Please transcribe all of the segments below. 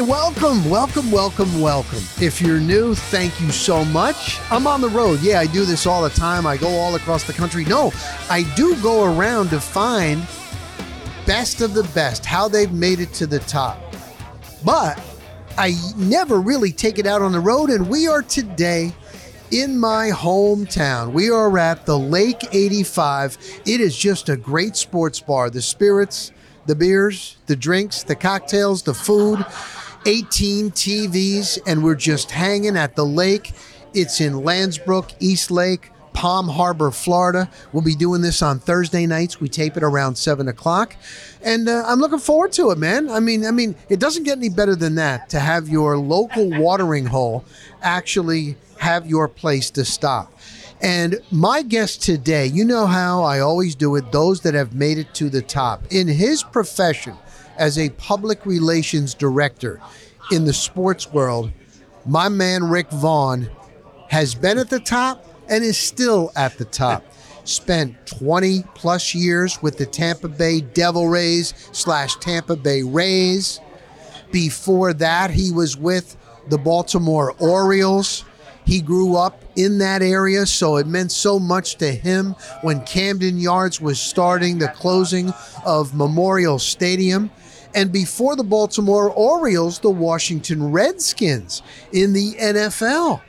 Welcome, welcome, welcome, welcome. If you're new, thank you so much. I'm on the road. Yeah, I do this all the time. I go all across the country. No, I do go around to find best of the best, how they've made it to the top. But I never really take it out on the road, and we are today in my hometown. We are at the Lake 85. It is just a great sports bar. The spirits, the beers, the drinks, the cocktails, the food, 18 TVs, and we're just hanging at the lake. It's in Lansbrook, East Lake. Palm Harbor, Florida. We'll be doing this on Thursday nights. We tape it around seven o'clock, and uh, I'm looking forward to it, man. I mean, I mean, it doesn't get any better than that to have your local watering hole actually have your place to stop. And my guest today, you know how I always do it, those that have made it to the top. In his profession as a public relations director in the sports world, my man Rick Vaughn has been at the top and is still at the top. Spent 20 plus years with the Tampa Bay Devil Rays slash Tampa Bay Rays. Before that, he was with the Baltimore Orioles. He grew up in that area, so it meant so much to him when Camden Yards was starting the closing of Memorial Stadium. And before the Baltimore Orioles, the Washington Redskins in the NFL.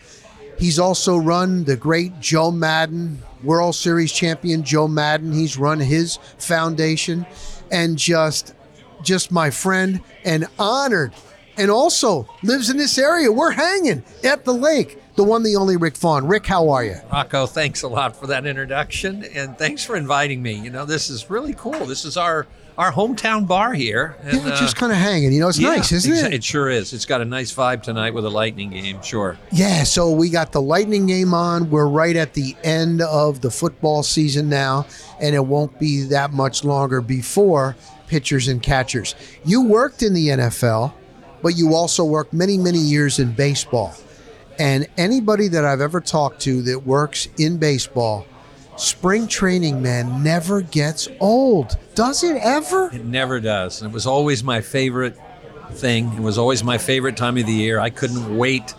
He's also run the great Joe Maddon, World Series champion Joe Maddon. He's run his foundation and just just my friend and honored and also lives in this area. We're hanging at the lake. The one, the only Rick Vaughn. Rick, how are you? Rocco, thanks a lot for that introduction and thanks for inviting me. You know, this is really cool. This is our our hometown bar here. And, yeah, just uh, kind of hanging. You know, it's yeah, nice, isn't it? It sure is. It's got a nice vibe tonight with a Lightning game, sure. Yeah, so we got the Lightning game on. We're right at the end of the football season now, and it won't be that much longer before pitchers and catchers. You worked in the NFL, but you also worked many, many years in baseball. And anybody that I've ever talked to that works in baseball, spring training, man, never gets old. Does it ever? It never does. It was always my favorite thing. It was always my favorite time of the year. I couldn't wait.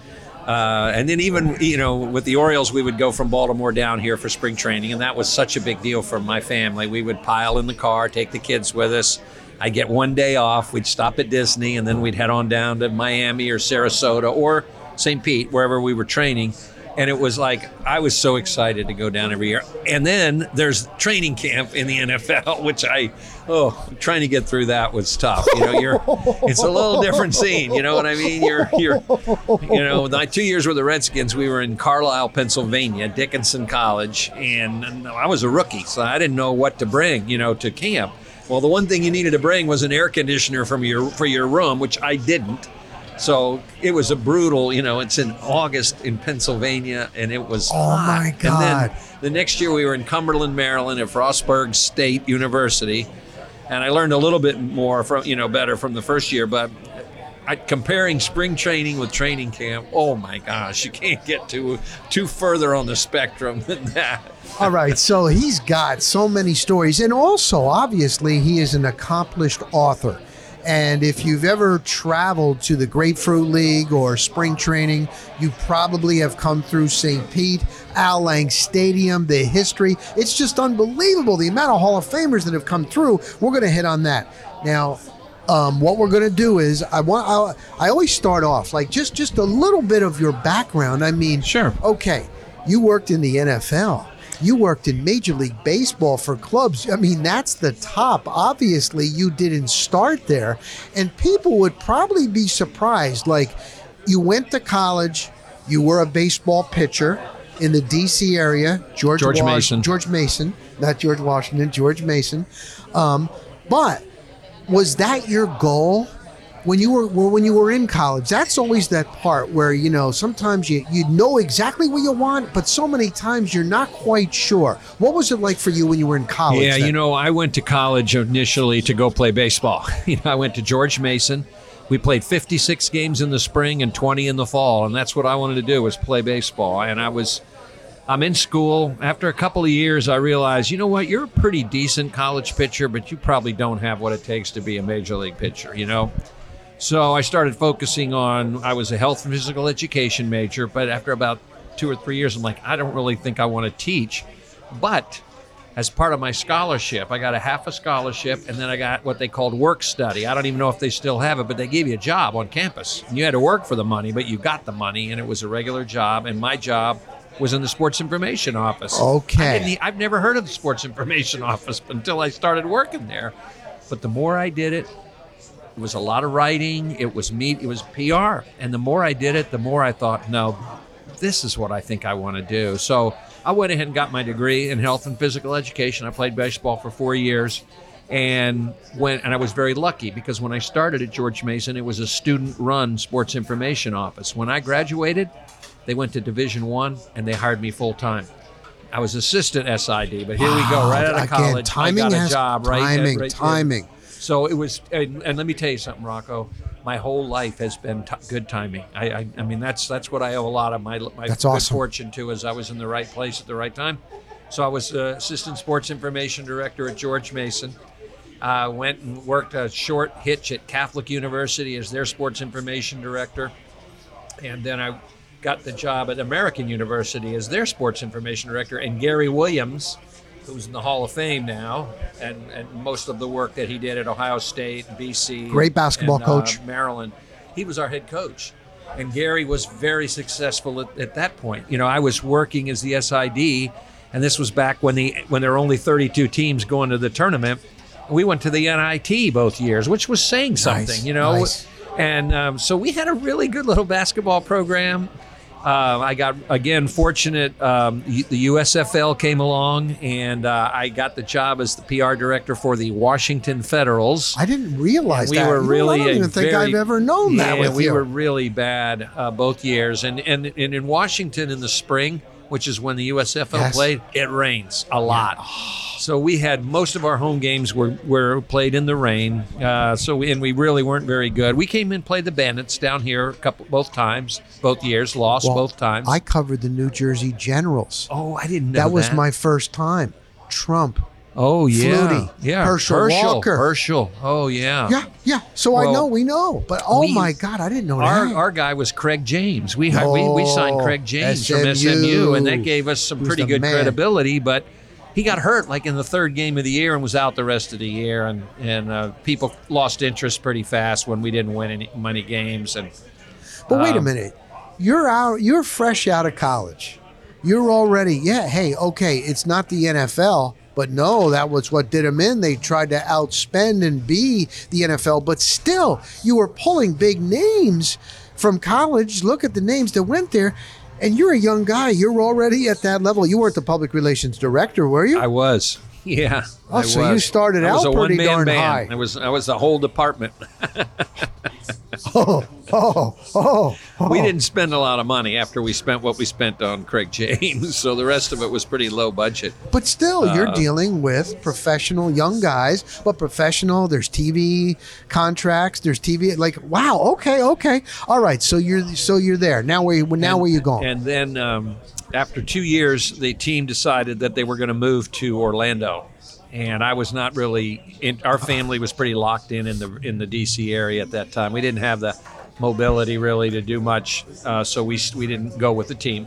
Uh, and then even you know with the Orioles, we would go from Baltimore down here for spring training, and that was such a big deal for my family. We would pile in the car, take the kids with us. I get one day off. We'd stop at Disney, and then we'd head on down to Miami or Sarasota or St. Pete, wherever we were training. And it was like, I was so excited to go down every year. And then there's training camp in the NFL, which I, oh, trying to get through that was tough. You know, you're, it's a little different scene. You know what I mean? You're, you're, you know, my two years with the Redskins, we were in Carlisle, Pennsylvania, Dickinson College, and I was a rookie, so I didn't know what to bring, you know, to camp. Well, the one thing you needed to bring was an air conditioner from your for your room, which I didn't. So it was a brutal, you know, it's in August in Pennsylvania and it was Oh hot. my god. And then the next year we were in Cumberland, Maryland at Frostburg State University. And I learned a little bit more from, you know, better from the first year, but I, comparing spring training with training camp, oh my gosh, you can't get too too further on the spectrum than that. All right, so he's got so many stories, and also obviously he is an accomplished author. And if you've ever traveled to the Grapefruit League or spring training, you probably have come through St. Pete, Al Lang Stadium, the history. It's just unbelievable the amount of Hall of Famers that have come through. We're going to hit on that. Now, um, what we're going to do is I want I, I always start off like just just a little bit of your background. I mean, sure. Okay, you worked in the NFL. You worked in Major League Baseball for clubs. I mean, that's the top. Obviously, you didn't start there. And people would probably be surprised. Like, you went to college, you were a baseball pitcher in the D.C. area, George, George Was- Mason. George Mason, not George Washington, George Mason. Um, but was that your goal? When you were when you were in college that's always that part where you know sometimes you you know exactly what you want but so many times you're not quite sure. What was it like for you when you were in college yeah then? you know i went to college initially to go play baseball. You know i went to george mason. We played 56 games in the spring and 20 in the fall and that's what i wanted to do was play baseball. And i was i'm in school. After a couple of years i realized you know what you're a pretty decent college pitcher but you probably don't have what it takes to be a major league pitcher you know So I started focusing on, I was a health and physical education major, but after about two or three years, I'm like, I don't really think I want to teach. But as part of my scholarship, I got a half a scholarship, and then I got what they called work study. I don't even know if they still have it, but they gave you a job on campus. You had to work for the money, but you got the money, and it was a regular job. And my job was in the sports information office. Okay. I've never heard of the sports information office until I started working there. But the more I did it, it was a lot of writing. It was me. It was PR. And the more I did it, the more I thought, no, this is what I think I want to do. So I went ahead and got my degree in health and physical education. I played baseball for four years, and went. And I was very lucky because when I started at George Mason, it was a student-run sports information office. When I graduated, they went to Division One, and they hired me full time. I was assistant SID, but here we go. Right out of Again, college, timing I got a has job. Right, timing, right, timing. So it was, and, and let me tell you something, Rocco. My whole life has been t- good timing. I, I, I mean, that's that's what I owe a lot of my my That's good awesome. fortune to, is I was in the right place at the right time. So I was uh, assistant sports information director at George Mason. Uh, went and worked a short hitch at Catholic University as their sports information director, and then I got the job at American University as their sports information director. And Gary Williams, who's in the Hall of Fame now, and, and most of the work that he did at Ohio State, BC, Great basketball and, uh, coach. Maryland, he was our head coach. And Gary was very successful at, at that point. You know, I was working as the SID, and this was back when the when there were only 32 teams going to the tournament. We went to the NIT both years, which was saying something, Nice, you know. nice. And um, so we had a really good little basketball program. Uh, I got again fortunate. Um, the USFL came along, and uh, I got the job as the PR director for the Washington Federals. I didn't realize we that. were really I don't even think very- I've ever known that yeah, we you. were really bad uh, both years, and, and and in Washington in the spring, which is when the USFL Yes. played, it rains a lot. So we had most of our home games were, were played in the rain. Uh, so we, and we really weren't very good. We came and played the Bandits down here a couple both times, both years, lost Well, both times. I covered the New Jersey Generals. oh, I didn't know that was my first time. Trump. Oh yeah, Flutie, yeah. Herschel Walker. Herschel. Oh yeah. Yeah, yeah. So I know, we know. But oh we- my God, I didn't know Our, that. our guy was Craig James. We, had, we we signed Oh, Craig James from SMU. SMU, and that gave us some pretty good man. credibility. But he got hurt like in the third game of the year and was out the rest of the year, and and uh, people lost interest pretty fast when we didn't win any many games. And but wait a um, minute. You're out. You're fresh out of college. You're already. Yeah. Hey. Okay. It's not the NFL. But no, that was what did them in. They tried to outspend and be the NFL, but still, you were pulling big names from college. Look at the names that went there, and you're a young guy. You're already at that level. You weren't the public relations director, were you? I was. Yeah. Oh, I so you started I was out a pretty one-man darn band. high. I was I was the whole department. oh, oh, oh, oh. We didn't spend a lot of money after we spent what we spent on Craig James, so the rest of it was pretty low budget. But still, you're Uh, dealing with professional young guys, but professional. There's TV contracts. There's TV. Like, wow. Okay. Okay. All right. So you're so you're there now. Where now where you going? And then um, after two years, the team decided that they were going to move to Orlando, and I was not really. In, our family was pretty locked in in the in the DC area at that time. We didn't have the mobility really to do much, uh, so we we didn't go with the team.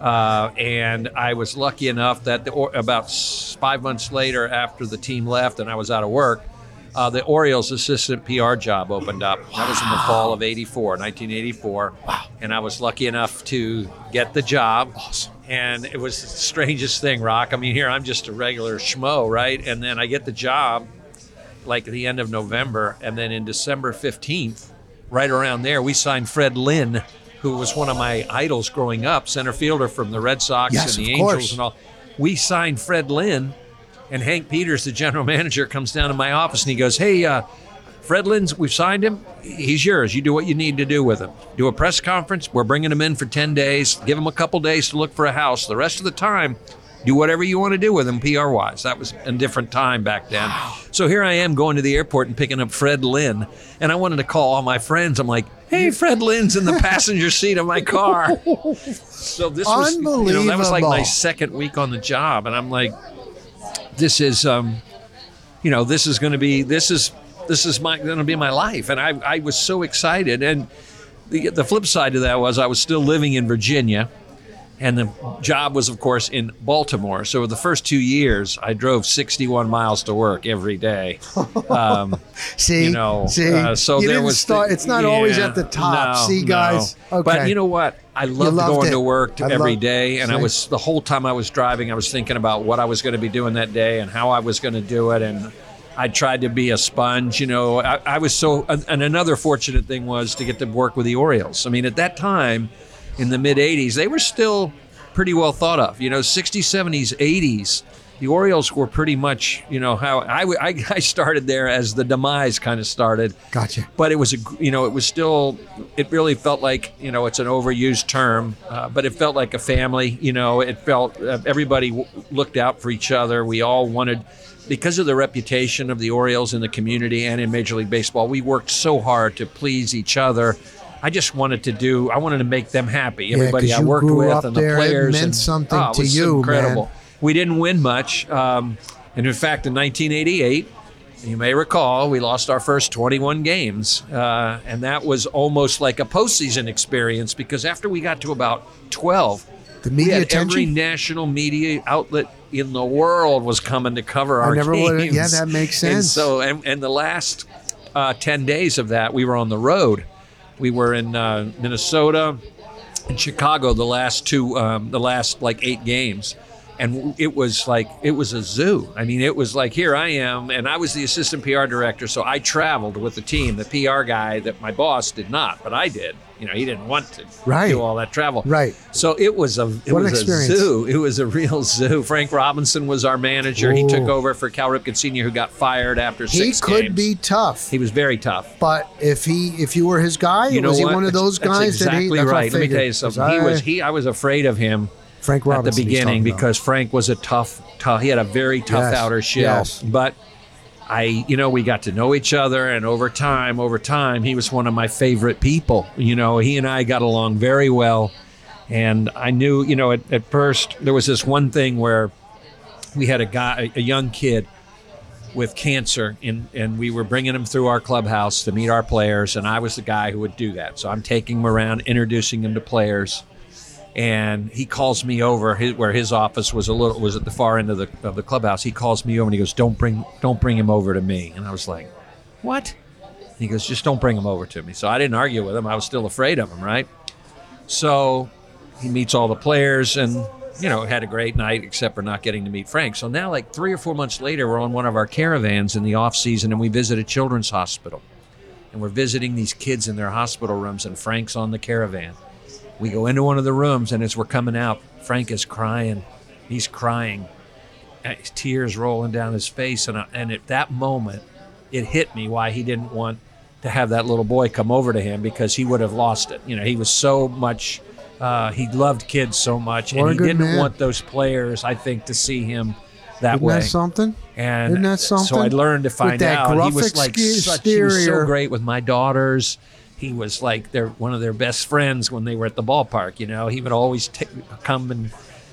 Uh, and I was lucky enough that the, about five months later, after the team left and I was out of work, uh, the Orioles assistant PR job opened up. That was in the fall of 84, 1984. Wow. And I was lucky enough to get the job. Awesome. And it was the strangest thing, Rock. I mean, here I'm just a regular schmo, right? And then I get the job like at the end of November. And then in December 15th, right around there, we signed Fred Lynn, who was one of my idols growing up, center fielder from the Red Sox Yes, and the Angels course. and all. We signed Fred Lynn, and Hank Peters, the general manager, comes down to my office and he goes, "Hey, uh, Fred Lynn's, we've signed him. He's yours. You do what you need to do with him. Do a press conference. We're bringing him in for 10 days. Give him a couple days to look for a house. The rest of the time, do whatever you want to do with him PR wise. That was a different time back then. So here I am going to the airport and picking up Fred Lynn. And I wanted to call all my friends. I'm like, hey, Fred Lynn's in the passenger seat of my car. So this was, you know, that was like my second week on the job. And I'm like, this is um you know this is going to be this is this is my going to be my life, and I I was so excited. And the the flip side to that was I was still living in Virginia. And the job was, of course, in Baltimore. So the first two years, I drove 61 miles to work every day. Um, See, you know, see, uh, so you there was. start. it's not always at the top. no, See, no. guys. Okay. But you know what? I loved, loved going it. to work to every loved- day, and I was the whole time I was driving. I was thinking about what I was going to be doing that day and how I was going to do it, and I tried to be a sponge. You know, I, I was so. And another fortunate thing was to get to work with the Orioles. I mean, at that time, in the mid '80s, they were still pretty well thought of. You know, '60s, '70s, '80s. The Orioles were pretty much, you know, how I, I, I started there as the demise kind of started. Gotcha. but it was a you know it was still it really felt like you know it's an overused term uh, but it felt like a family you know it felt uh, everybody w- looked out for each other. We all wanted because of the reputation of the Orioles in the community and in Major League Baseball we worked so hard to please each other. I just wanted to do I wanted to make them happy. Everybody 'cause I worked with and the players meant and, something oh, it to was you, incredible. man. We didn't win much um, and in fact in 1988 you may recall we lost our first 21 games, uh, and that was almost like a postseason experience because after we got to about 12, The media attention. every national media outlet in the world was coming to cover our I never games. yeah, that makes And sense. so, and, and the last uh, 10 days of that, we were on the road. We were in uh, Minnesota, in Chicago, the last two, um, the last like eight games. And it was like it was a zoo. I mean, it was like here I am, and I was the assistant PR director, so I traveled with the team. The PR guy that my boss did not, but I did. You know, he didn't want to Right. do all that travel. Right. So it was a it What was a zoo. It was a real zoo. Frank Robinson was our manager. He took over for Cal Ripken Sr., who got fired after He six could games. be tough, He was very tough. but if he if you were his guy, You know was he what? one of those That's- guys That's exactly that he? That's right. Let me tell you something. 'Cause He was he. I was afraid of him Frank at the beginning talking about. because Frank was a tough, tough. He had a very tough Yes, outer shell. yes. But I, you know, we got to know each other, and over time, over time, he was one of my favorite people. You know, he and I got along very well, and I knew, you know, at, at first there was this one thing where we had a guy, a young kid with cancer and, and we were bringing him through our clubhouse to meet our players and i was the guy who would do that so i'm taking him around introducing him to players and he calls me over his, where his office was a little was at the far end of the of the clubhouse. He calls me over and he goes don't bring don't bring him over to me. And i was like what? He goes just don't bring him over to me. So i didn't argue with him. I was still afraid of him right? So he meets all the players and you know had a great night except for not getting to meet frank. So now like three or four months later we're on one of our caravans in the off season and we visit a children's hospital. And we're visiting these kids in their hospital rooms and frank's on the caravan we go into one of the rooms and as we're coming out frank is crying he's crying his tears rolling down his face and, I, and at that moment it hit me why he didn't want to have that little boy come over to him because he would have lost it you know he was so much uh, he loved kids so much What and he didn't man. want those players i think to see him that Isn't way that something? and Isn't that so I something? learned to find out he was like such, he was so great with my daughters. He was like their one of their best friends when they were at the ballpark. You know, he would always ta come and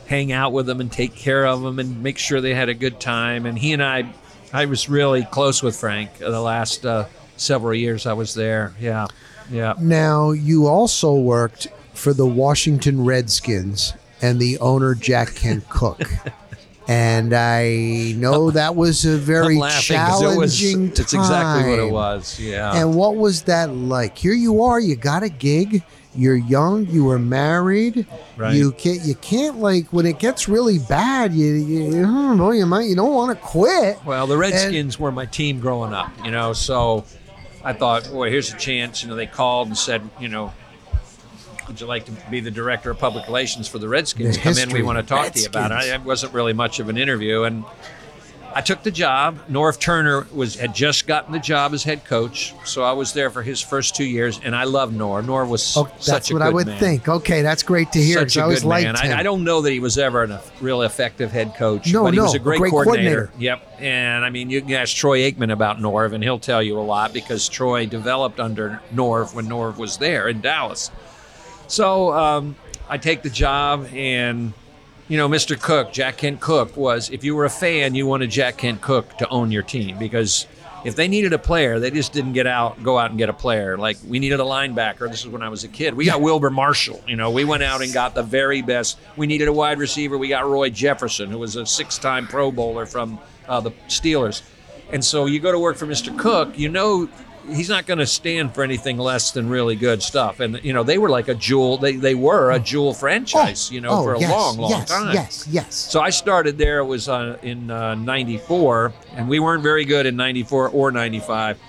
hang out with them and take care of them and make sure they had a good time. And he and I, I was really close with Frank the last uh, several years I was there. Yeah, yeah. Now, you also worked for the Washington Redskins and the owner, Jack Kent Cooke. and I know that was a very I'm it was- challenging It's exactly what it was. Yeah. And what was that like? Here you are, you got a gig, you're young, you were married. Right. You can't you can't like when it gets really bad, you you, hmm, well, you might you don't want to quit. Well, the Redskins were my team growing up, you know, so I thought, boy, here's a chance. You know, they called and said, you know, would you like to be the director of public relations for the Redskins? The Come in, we want to talk to you about it. It wasn't really much of an interview, and I took the job. Norv Turner was had just gotten the job as head coach, so I was there for his first two years, and I loved Norv. Norv was Oh, such that's what I would man. think. Okay, that's great to hear. Such I a always good man. I, I don't know that he was ever a real effective head coach, No, but he no, was a a great, great coordinator. coordinator. Yep. And I mean, you can ask Troy Aikman about Norv, and he'll tell you a lot because Troy developed under Norv when Norv was there in Dallas. So um, I take the job, and you know, Mr. Cooke, Jack Kent Cooke was. If you were a fan, you wanted Jack Kent Cooke to own your team because if they needed a player, they just didn't get out, go out and get a player. Like we needed a linebacker. This is when I was a kid. We got Wilber Marshall. You know, we went out and got the very best. We needed a wide receiver. We got Roy Jefferson, who was a six-time Pro Bowler from uh, the Steelers. And so you go to work for Mr. Cooke, you know he's not going to stand for anything less than really good stuff. And you know, they were like a jewel. They they were a jewel franchise. Oh, you know, oh, for a yes, long, long yes, time. Yes, yes. So I started there. It was uh, in '94, and we weren't very good in '94 or '95.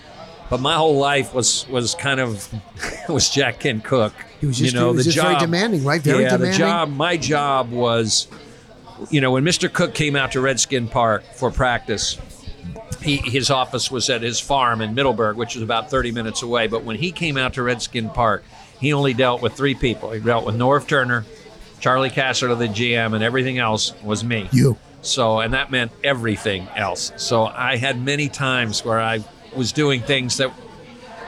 But my whole life was was kind of was Jack Kent Cooke. He was just, you know, the just job, very demanding, right? Very yeah, demanding. the job. My job was, you know, when Mr. Cooke came out to Redskin Park for practice, he, his office was at his farm in Middleburg, which was about 30 minutes away. But when he came out to Redskin Park, he only dealt with three people. He dealt with Norv Turner, Charlie Casser, the GM, and everything else was me. You. So, and that meant everything else. So I had many times where I was doing things that,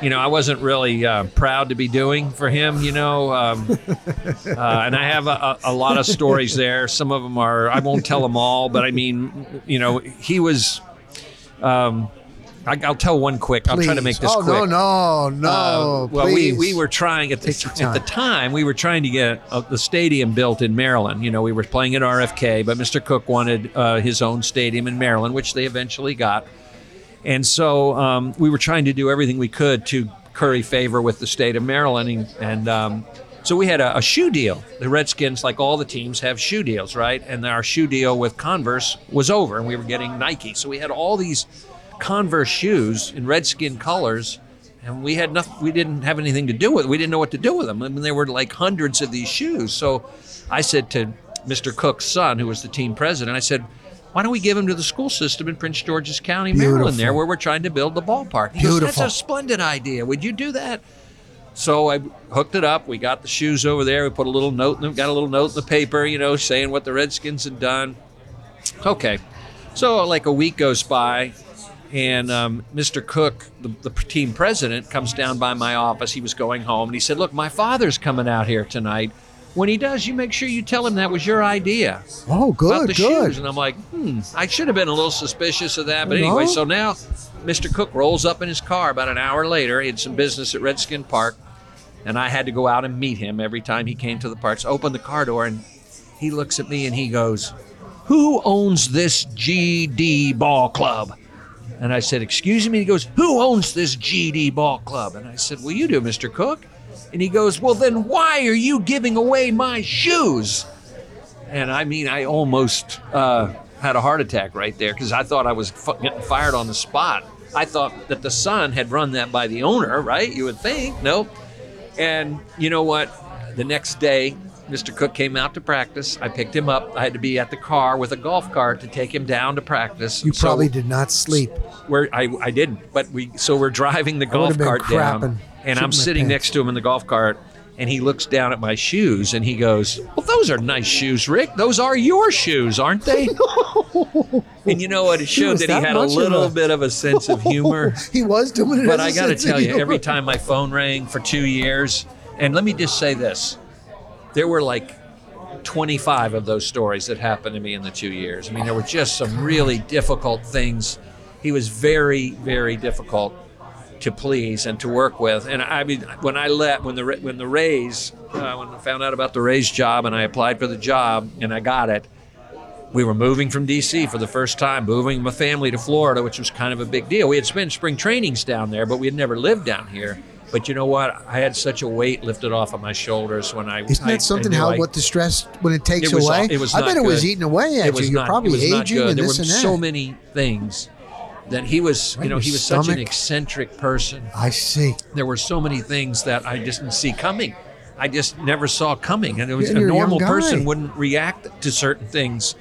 you know, I wasn't really uh, proud to be doing for him, you know. Um, uh, and I have a, a, a lot of stories there. Some of them are, I won't tell them all, but I mean, you know, he was. Um, I, I'll tell one quick. I'll try to make this oh, quick. no, no, no. Uh, well, we, please. we were trying at the, at the time. time we were trying to get uh, the stadium built in Maryland. You know, we were playing at RFK, but Mr. Cooke wanted uh, his own stadium in Maryland, which they eventually got. And so um, we were trying to do everything we could to curry favor with the state of Maryland, and, and um, so we had a, a shoe deal. The Redskins, like all the teams, have shoe deals, right? And our shoe deal with Converse was over, and we were getting Nike. So we had all these Converse shoes in Redskin colors, and we had nothing. We didn't have anything to do with. it. We didn't know what to do with them. I mean, there were like hundreds of these shoes. So I said to Mr. Cooke's son, who was the team president, I said. Why don't we give them to the school system in Prince George's County, Maryland, there where we're trying to build the ballpark? He goes, Beautiful. That's a splendid idea. Would you do that? So I hooked it up. We got the shoes over there. We put a little note in them, got a little note in the paper, you know, saying what the Redskins had done. Okay. So like a week goes by, and um, Mr. Cooke, the, the team president, comes down by my office. He was going home, and he said, "Look, my father's coming out here tonight. When he does, you make sure you tell him that was your idea Oh, about good, the good. shoes." And I'm like, "Hmm, I should have been a little suspicious of that." But No. anyway, so now Mr. Cooke rolls up in his car about an hour later. He had some business at Redskin Park, and I had to go out and meet him every time he came to the parks. Open the car door, and he looks at me and he goes, "Who owns this GD Ball Club?" And I said, Excuse me? He goes, Who owns this GD ball club? And I said, Well, you do, Mr. Cooke. And he goes, Well, then why are you giving away my shoes? And I mean, I almost uh, had a heart attack right there because I thought I was f- getting fired on the spot. I thought that the son had run that by the owner, right? You would think. Nope. And you know what? The next day, Mr. Cooke came out to practice. I picked him up. I had to be at the car with a golf cart to take him down to practice. You So- probably did not sleep. we're I, I didn't, but we so we're driving the golf cart crapping, down, and I'm sitting next to him in the golf cart, and he looks down at my shoes and he goes, "Well, those are nice shoes, Rick. Those are your shoes, aren't they?" and you know what? It showed was that he had a much of little a- bit of a sense of humor. he was doing it. But I got to tell you, every time my phone rang for two years, and let me just say this there were like 25 of those stories that happened to me in the two years. I mean, there were just some really difficult things. He was very, very difficult to please and to work with. And I mean, when I let when the when the Rays uh, when I found out about the Rays job and I applied for the job and I got it, we were moving from DC for the first time, moving my family to Florida, which was kind of a big deal. We had spent spring trainings down there, but we had never lived down here. But you know what? I had such a weight lifted off of my shoulders when I. Isn't I- I something how I- what the stress when it takes it was, away? It was I bet it was eating away It at was you. You're not- probably it was not aging good. and there this were and that. so many things that he was. Right you know, he was such an eccentric person. I see. There were so many things that I just didn't see coming. I just never saw coming, and it was a you're a normal person wouldn't react to certain things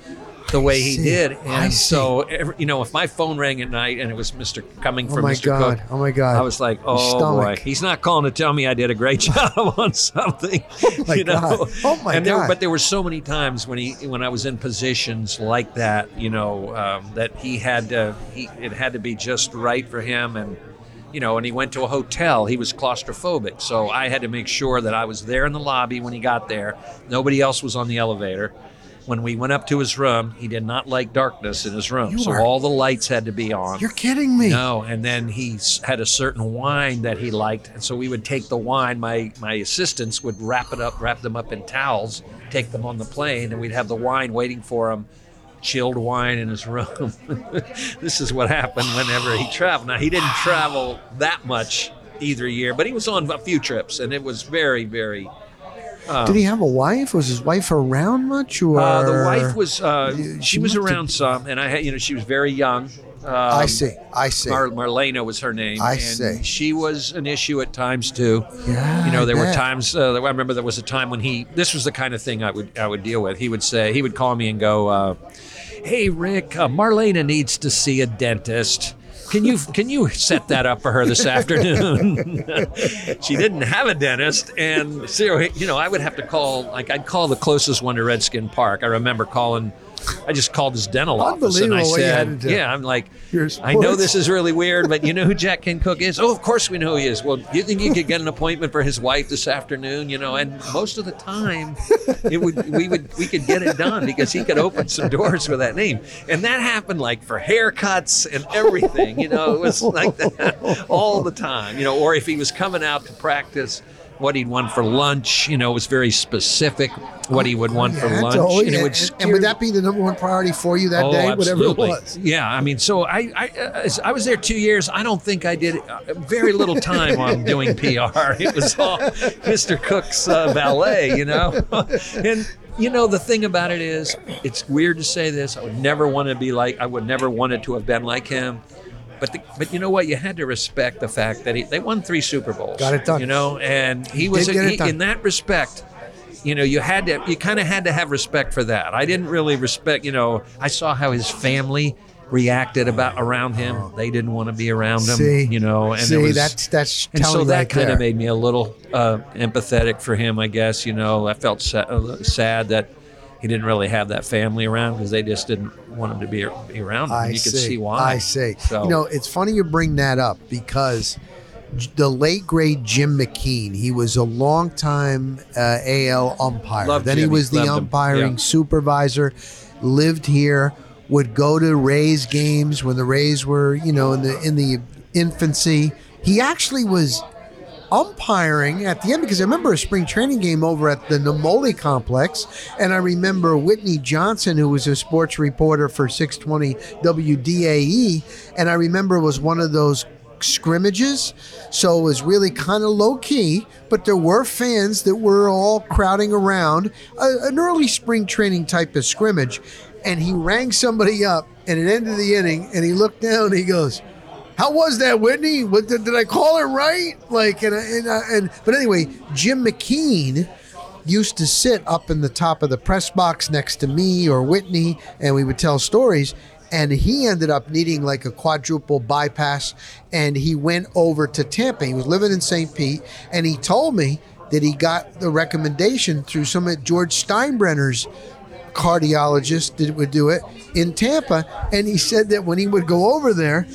the way he did. And so, every, you know, if my phone rang at night and it was Mister coming Oh from my Mr. god. Cook, Oh my god. I was like, oh boy, he's not calling to tell me I did a great job on something. Oh my you know? God. Oh my and there, God. But there were so many times when he, when I was in positions like that, you know, um, that he had to, he, it had to be just right for him, and you know, and he went to a hotel. He was claustrophobic, so I had to make sure that I was there in the lobby when he got there. Nobody else was on the elevator. When we went up to his room, he did not like darkness in his room, You so are- all the lights had to be on. You're kidding me. No, and then he had a certain wine that he liked, and so we would take the wine. My my assistants would wrap it up, wrap them up in towels, take them on the plane, and we'd have the wine waiting for him, chilled wine in his room. this is what happened whenever he traveled. Now he didn't travel that much either year, but he was on a few trips, and it was very very. Did he have a wife? Was his wife around much? Or Uh, the wife was uh, You- she was have- around some, and I had you know she was very young. Um, I see. I see. Mar- Marlena was her name. I and see. She was an issue at times too. Yeah, You know, I there were bet. times. Uh, I remember there was a time when he. This was the kind of thing I would I would deal with. He would say he would call me and go, uh, "Hey Rick, uh, Marlena needs to see a dentist." Can you can you set that up for her this afternoon? she didn't have a dentist, and so you know I would have to call like I'd call the closest one to Redskin Park. I remember calling. I just called his dental office and I Unbelievable what you had said, "Yeah, I'm like, I know this is really weird, but you know who Jack Kent Cooke is? Oh, of course we know who he is. Well, do you think you could get an appointment for his wife this afternoon? You know, and most of the time, it would we would we could get it done because he could open some doors with that name, and that happened like for haircuts and everything. You know, it was like that all the time. You know, or if he was coming out to practice. What he'd want for lunch, you know, it was very specific. What he would want for Yeah, lunch, totally. and it would and- and would that be the number one priority for you that day, whatever it was? Yeah, I mean, so I I, uh, I was there two years. I don't think I did uh, very little time on doing PR. It was all Mr. Cooke's uh, valet, you know. and you know the thing about it is, it's weird to say this. I would never want to be like. I would never wanted to have been like him. But the, but you know what? You had to respect the fact that he, they won three Super Bowls. Got it done. You know, and he was did get it he- in that respect you know you had to you kind of had to have respect for that i didn't really respect you know i saw how his family reacted about around him they didn't want to be around him See, you know and see, was that's that's and so that right kind there. of made me a little uh, empathetic for him i guess you know i felt sa- uh, sad that he didn't really have that family around because they just didn't want him to be, be around him. I you see. could see why I see. so You know, it's funny you bring that up because the late great Jim McKean, he was a longtime uh, AL umpire. Loved then he was the Loved umpiring Yeah. supervisor. Lived here. Would go to Rays games when the Rays were, you know, in the in the infancy. He actually was umpiring at the end because I remember a spring training game over at the Naimoli complex, and I remember Whitney Johnson, who was a sports reporter for 620 WDAE, and I remember it was one of those scrimmages, so it was really kind of low key, but there were fans that were all crowding around a, an early spring training type of scrimmage, and he rang somebody up, and it ended the inning, and he looked down, and he goes how was that, Whitney? What did, did I call it right? Like, and, and, and but anyway, Jim McKean used to sit up in the top of the press box next to me or Whitney, and we would tell stories. And he ended up needing like a quadruple bypass, and he went over to Tampa. He was living in St. Pete, and he told me that he got the recommendation through some of George Steinbrenner's cardiologist that would do it in Tampa. And he said that when he would go over there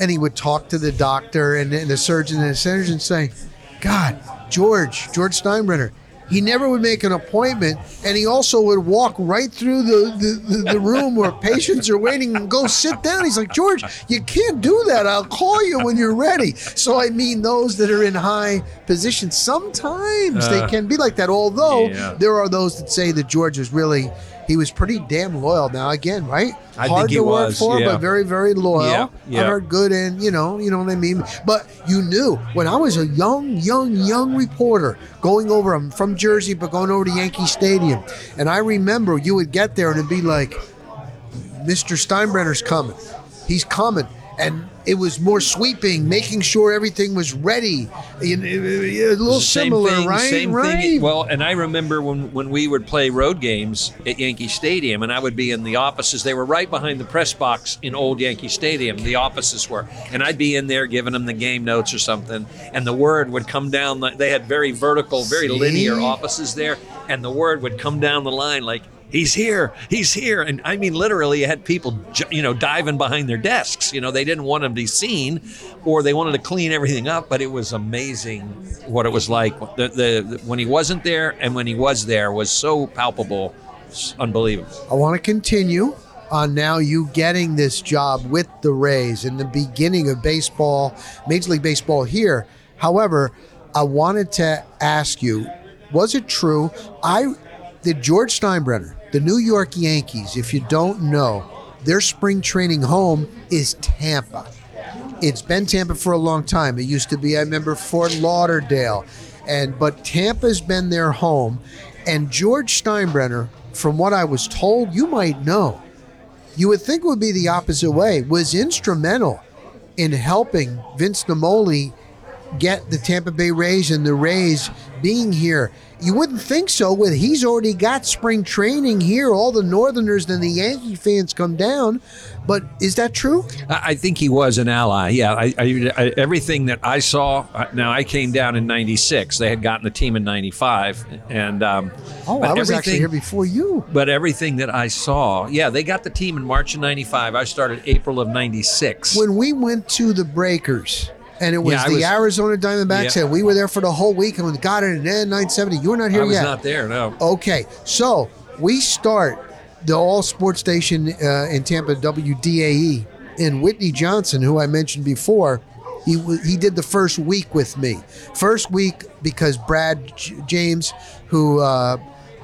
and he would talk to the doctor and, and the surgeon and the surgeon saying, God, George, George Steinbrenner, he never would make an appointment, and he also would walk right through the, the, the, the room where patients are waiting and go sit down. He's like, George, you can't do that. I'll call you when you're ready. So, I mean, those that are in high positions, sometimes they Uh, can be like that. Although yeah. there are those that say that George was really, he was pretty damn loyal. Now, again, right? I Hard think he to work was, for, yeah. but very, very loyal. Yeah, yeah. I heard good and you know, you know what I mean. But you knew when I was a young, young, young reporter going over. I'm from Jersey, but going over to Yankee Stadium, and I remember you would get there and it'd be like, Mr. Steinbrenner's coming. He's coming. And it was more sweeping, making sure everything was ready. You know, A little similar, thing, right? Same right. thing. Well, and I remember when when we would play road games at Yankee Stadium, and I would be in the offices. They were right behind the press box in old Yankee Stadium. The offices were, and I'd be in there giving them the game notes or something, and the word would come down. They had very vertical, very See? linear offices there, and the word would come down the line like. He's here. He's here. And I mean, literally, you had people, you know, diving behind their desks. You know, they didn't want him to be seen or they wanted to clean everything up, but it was amazing what it was like. The, the, the- when he wasn't there and when he was there was so palpable unbelievable. I want to continue on now you getting this job with the Rays in the beginning of baseball, Major League Baseball here. However, I wanted to ask you, was it true? I the George Steinbrenner, the New York Yankees, if you don't know, their spring training home is Tampa. It's been Tampa for a long time. It used to be, I remember, Fort Lauderdale. And but Tampa's been their home. And George Steinbrenner, from what I was told, you might know, you would think would be the opposite way, was instrumental in helping Vince Naimoli get the Tampa Bay Rays and the Rays being here. You wouldn't think so with he's already got spring training here. All the Northerners and the Yankee fans come down. But is that true? I think he was an ally. Yeah, I, I, I, everything that I saw. Now I came down in '96. They had gotten the team in '95, and um, Oh, I was actually here before you. But everything that I saw, yeah, they got the team in March of '95. I started April of '96. When we went to the Breakers, and it was Yeah, the was- Arizona Diamondbacks, Yeah. and we were there for the whole week, and we got it in 970. You were not here yet. I was yet. not there. No. Okay, so we start the all sports station uh, in Tampa, WDAE, and Whitney Johnson, who I mentioned before. He, he did the first week with me. First week because Brad J- James, who uh,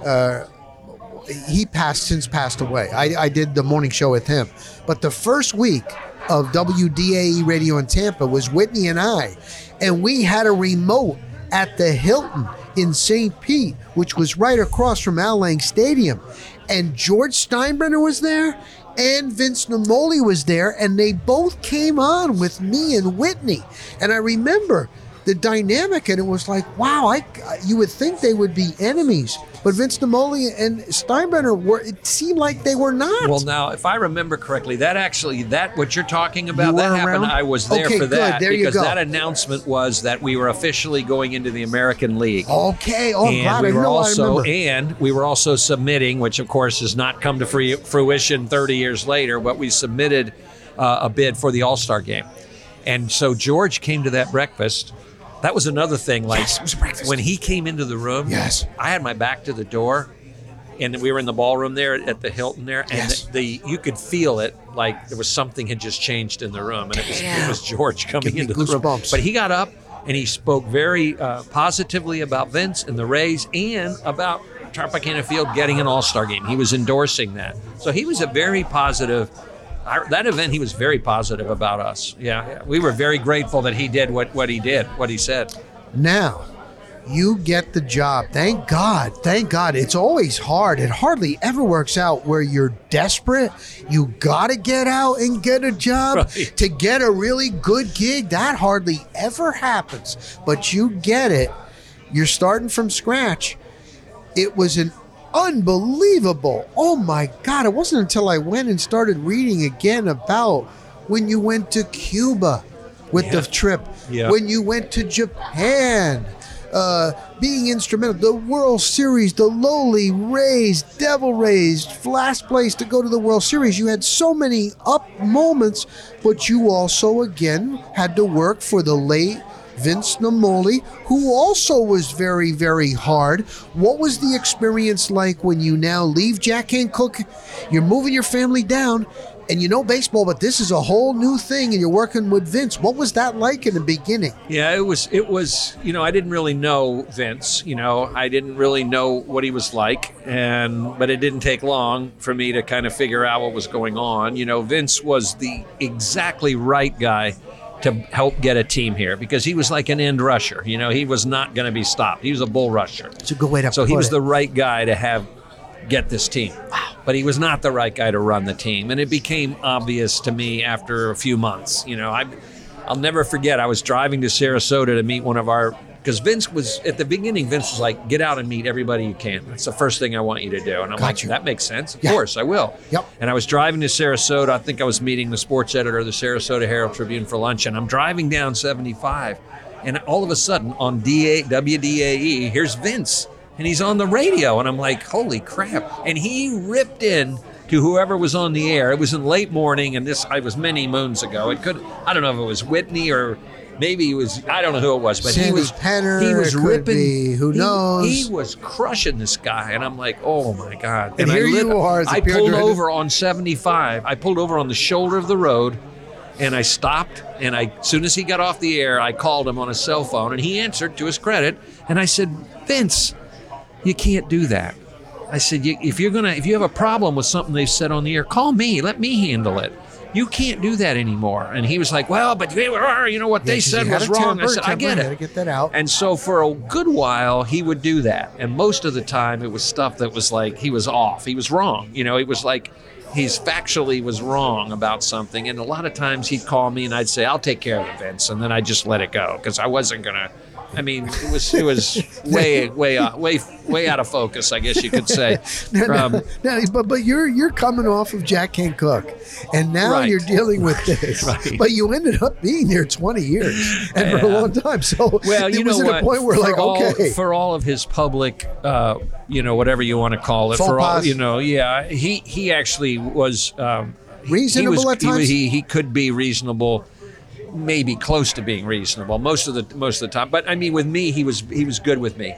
uh, he passed since passed away. I, I did the morning show with him, but the first week of WDAE radio in Tampa was Whitney and I, and we had a remote at the Hilton in St. Pete, which was right across from Al Lang Stadium, and George Steinbrenner was there. And Vince Naimoli was there, and they both came on with me and Whitney. And I remember the dynamic, and it was like, wow, I you would think they would be enemies, but Vince Naimoli and Steinbrenner were. It seemed like they were not. Well, now, if I remember correctly, that actually that what you're talking about You that happened. around? I was there Okay, for good. that There because that announcement was that we were officially going into the American League. okay, oh, and glad we I were also remember. and we were also submitting, which of course has not come to free, fruition 30 years later, but we submitted uh, a bid for the All Star game, and so George came to that breakfast. That was another thing. Like Yes, when he came into the room, Yes. I had my back to the door, and we were in the ballroom there at the Hilton there, and Yes. the, the you could feel it like there was something had just changed in the room, and it was, it was George coming into the room. goosebumps. But he got up and he spoke very uh, positively about Vince and the Rays and about Tropicana Field getting an All Star game. He was endorsing that, so he was a very positive. I, that event, he was very positive about us. Yeah, yeah. we were very grateful that he did what, what he did, what he said. now you get the job. Thank God. Thank God. It's always hard. It hardly ever works out where you're desperate. You got to get out and get a job Right. to get a really good gig. That hardly ever happens. But you get it. You're starting from scratch. It was an unbelievable. Oh my God. It wasn't until I went and started reading again about when you went to Cuba with Yeah. the trip, Yeah. when you went to Japan, uh, being instrumental, the World Series, the lowly Rays, Devil Rays, last place to go to the World Series. You had so many up moments, but you also, again, had to work for the late Vince Naimoli, who also was very, very hard. What was the experience like when you now leave Jack Kent Cooke? You're moving your family down, and you know baseball, but this is a whole new thing, and you're working with Vince. What was that like in the beginning? Yeah, it was. It was. You know, I didn't really know Vince. You know, I didn't really know what he was like, and but it didn't take long for me to kind of figure out what was going on. You know, Vince was the exactly right guy to help get a team here because he was like an end rusher. You know, he was not going to be stopped. He was a bull rusher. It's a good way to So he was it. the right guy to have get this team. Wow. But he was not the right guy to run the team, and it became obvious to me after a few months. You know, I I'll never forget. I was driving to Sarasota to meet one of our because Vince was at the beginning. Vince was like, "Get out and meet everybody you can. That's the first thing I want you to do." And I'm Got like, you. "That makes sense. Of Yeah. course, I will." Yep. And I was driving to Sarasota. I think I was meeting the sports editor of the Sarasota Herald Tribune for lunch, and I'm driving down 75, and all of a sudden on DA WDAE, here's Vince, and he's on the radio, and I'm like, holy crap! And he ripped in to whoever was on the air. It was in late morning, and this I was many moons ago. It could I don't know if it was Whitney or maybe it was I don't know who it was, but he was Penner, he was ripping. be, who knows? He, was crushing this guy, and I'm like, oh my god! And I here you are as a I pulled over on 75. I pulled over on the shoulder of the road. And I stopped, and I, as soon as he got off the air, I called him on his cell phone, and he answered to his credit. And I said, Vince, you can't do that. I said, if you're gonna, if you have a problem with something they've said on the air, call me. Let me handle it. You can't do that anymore. And he was like, well, but you know what they said was wrong. I temper, said, I get it. get that out. And so for a good while, he would do that. And most of the time, it was stuff that was like he was off. He was wrong. You know, it was like he's factually was wrong about something. And a lot of times he'd call me and I'd say, I'll take care of it, Vince. And then I'd just let it go because I wasn't going to. I mean, it was it was way way out, way way out of focus, I guess you could say. No, Um, no, but but you're you're coming off of Jack Kent Cooke, and now Right. you're dealing with this. Right. But you ended up being there 20 years and for a long time. So Well, it you was know at a point where for like, all, okay, for all of his public, uh, you know, whatever you want to call it, Faux for all, you know, yeah, he he actually was um, Reasonable he was, at times? He, he could be reasonable, maybe close to being reasonable most of the most of the time. But I mean, with me, he was he was good with me.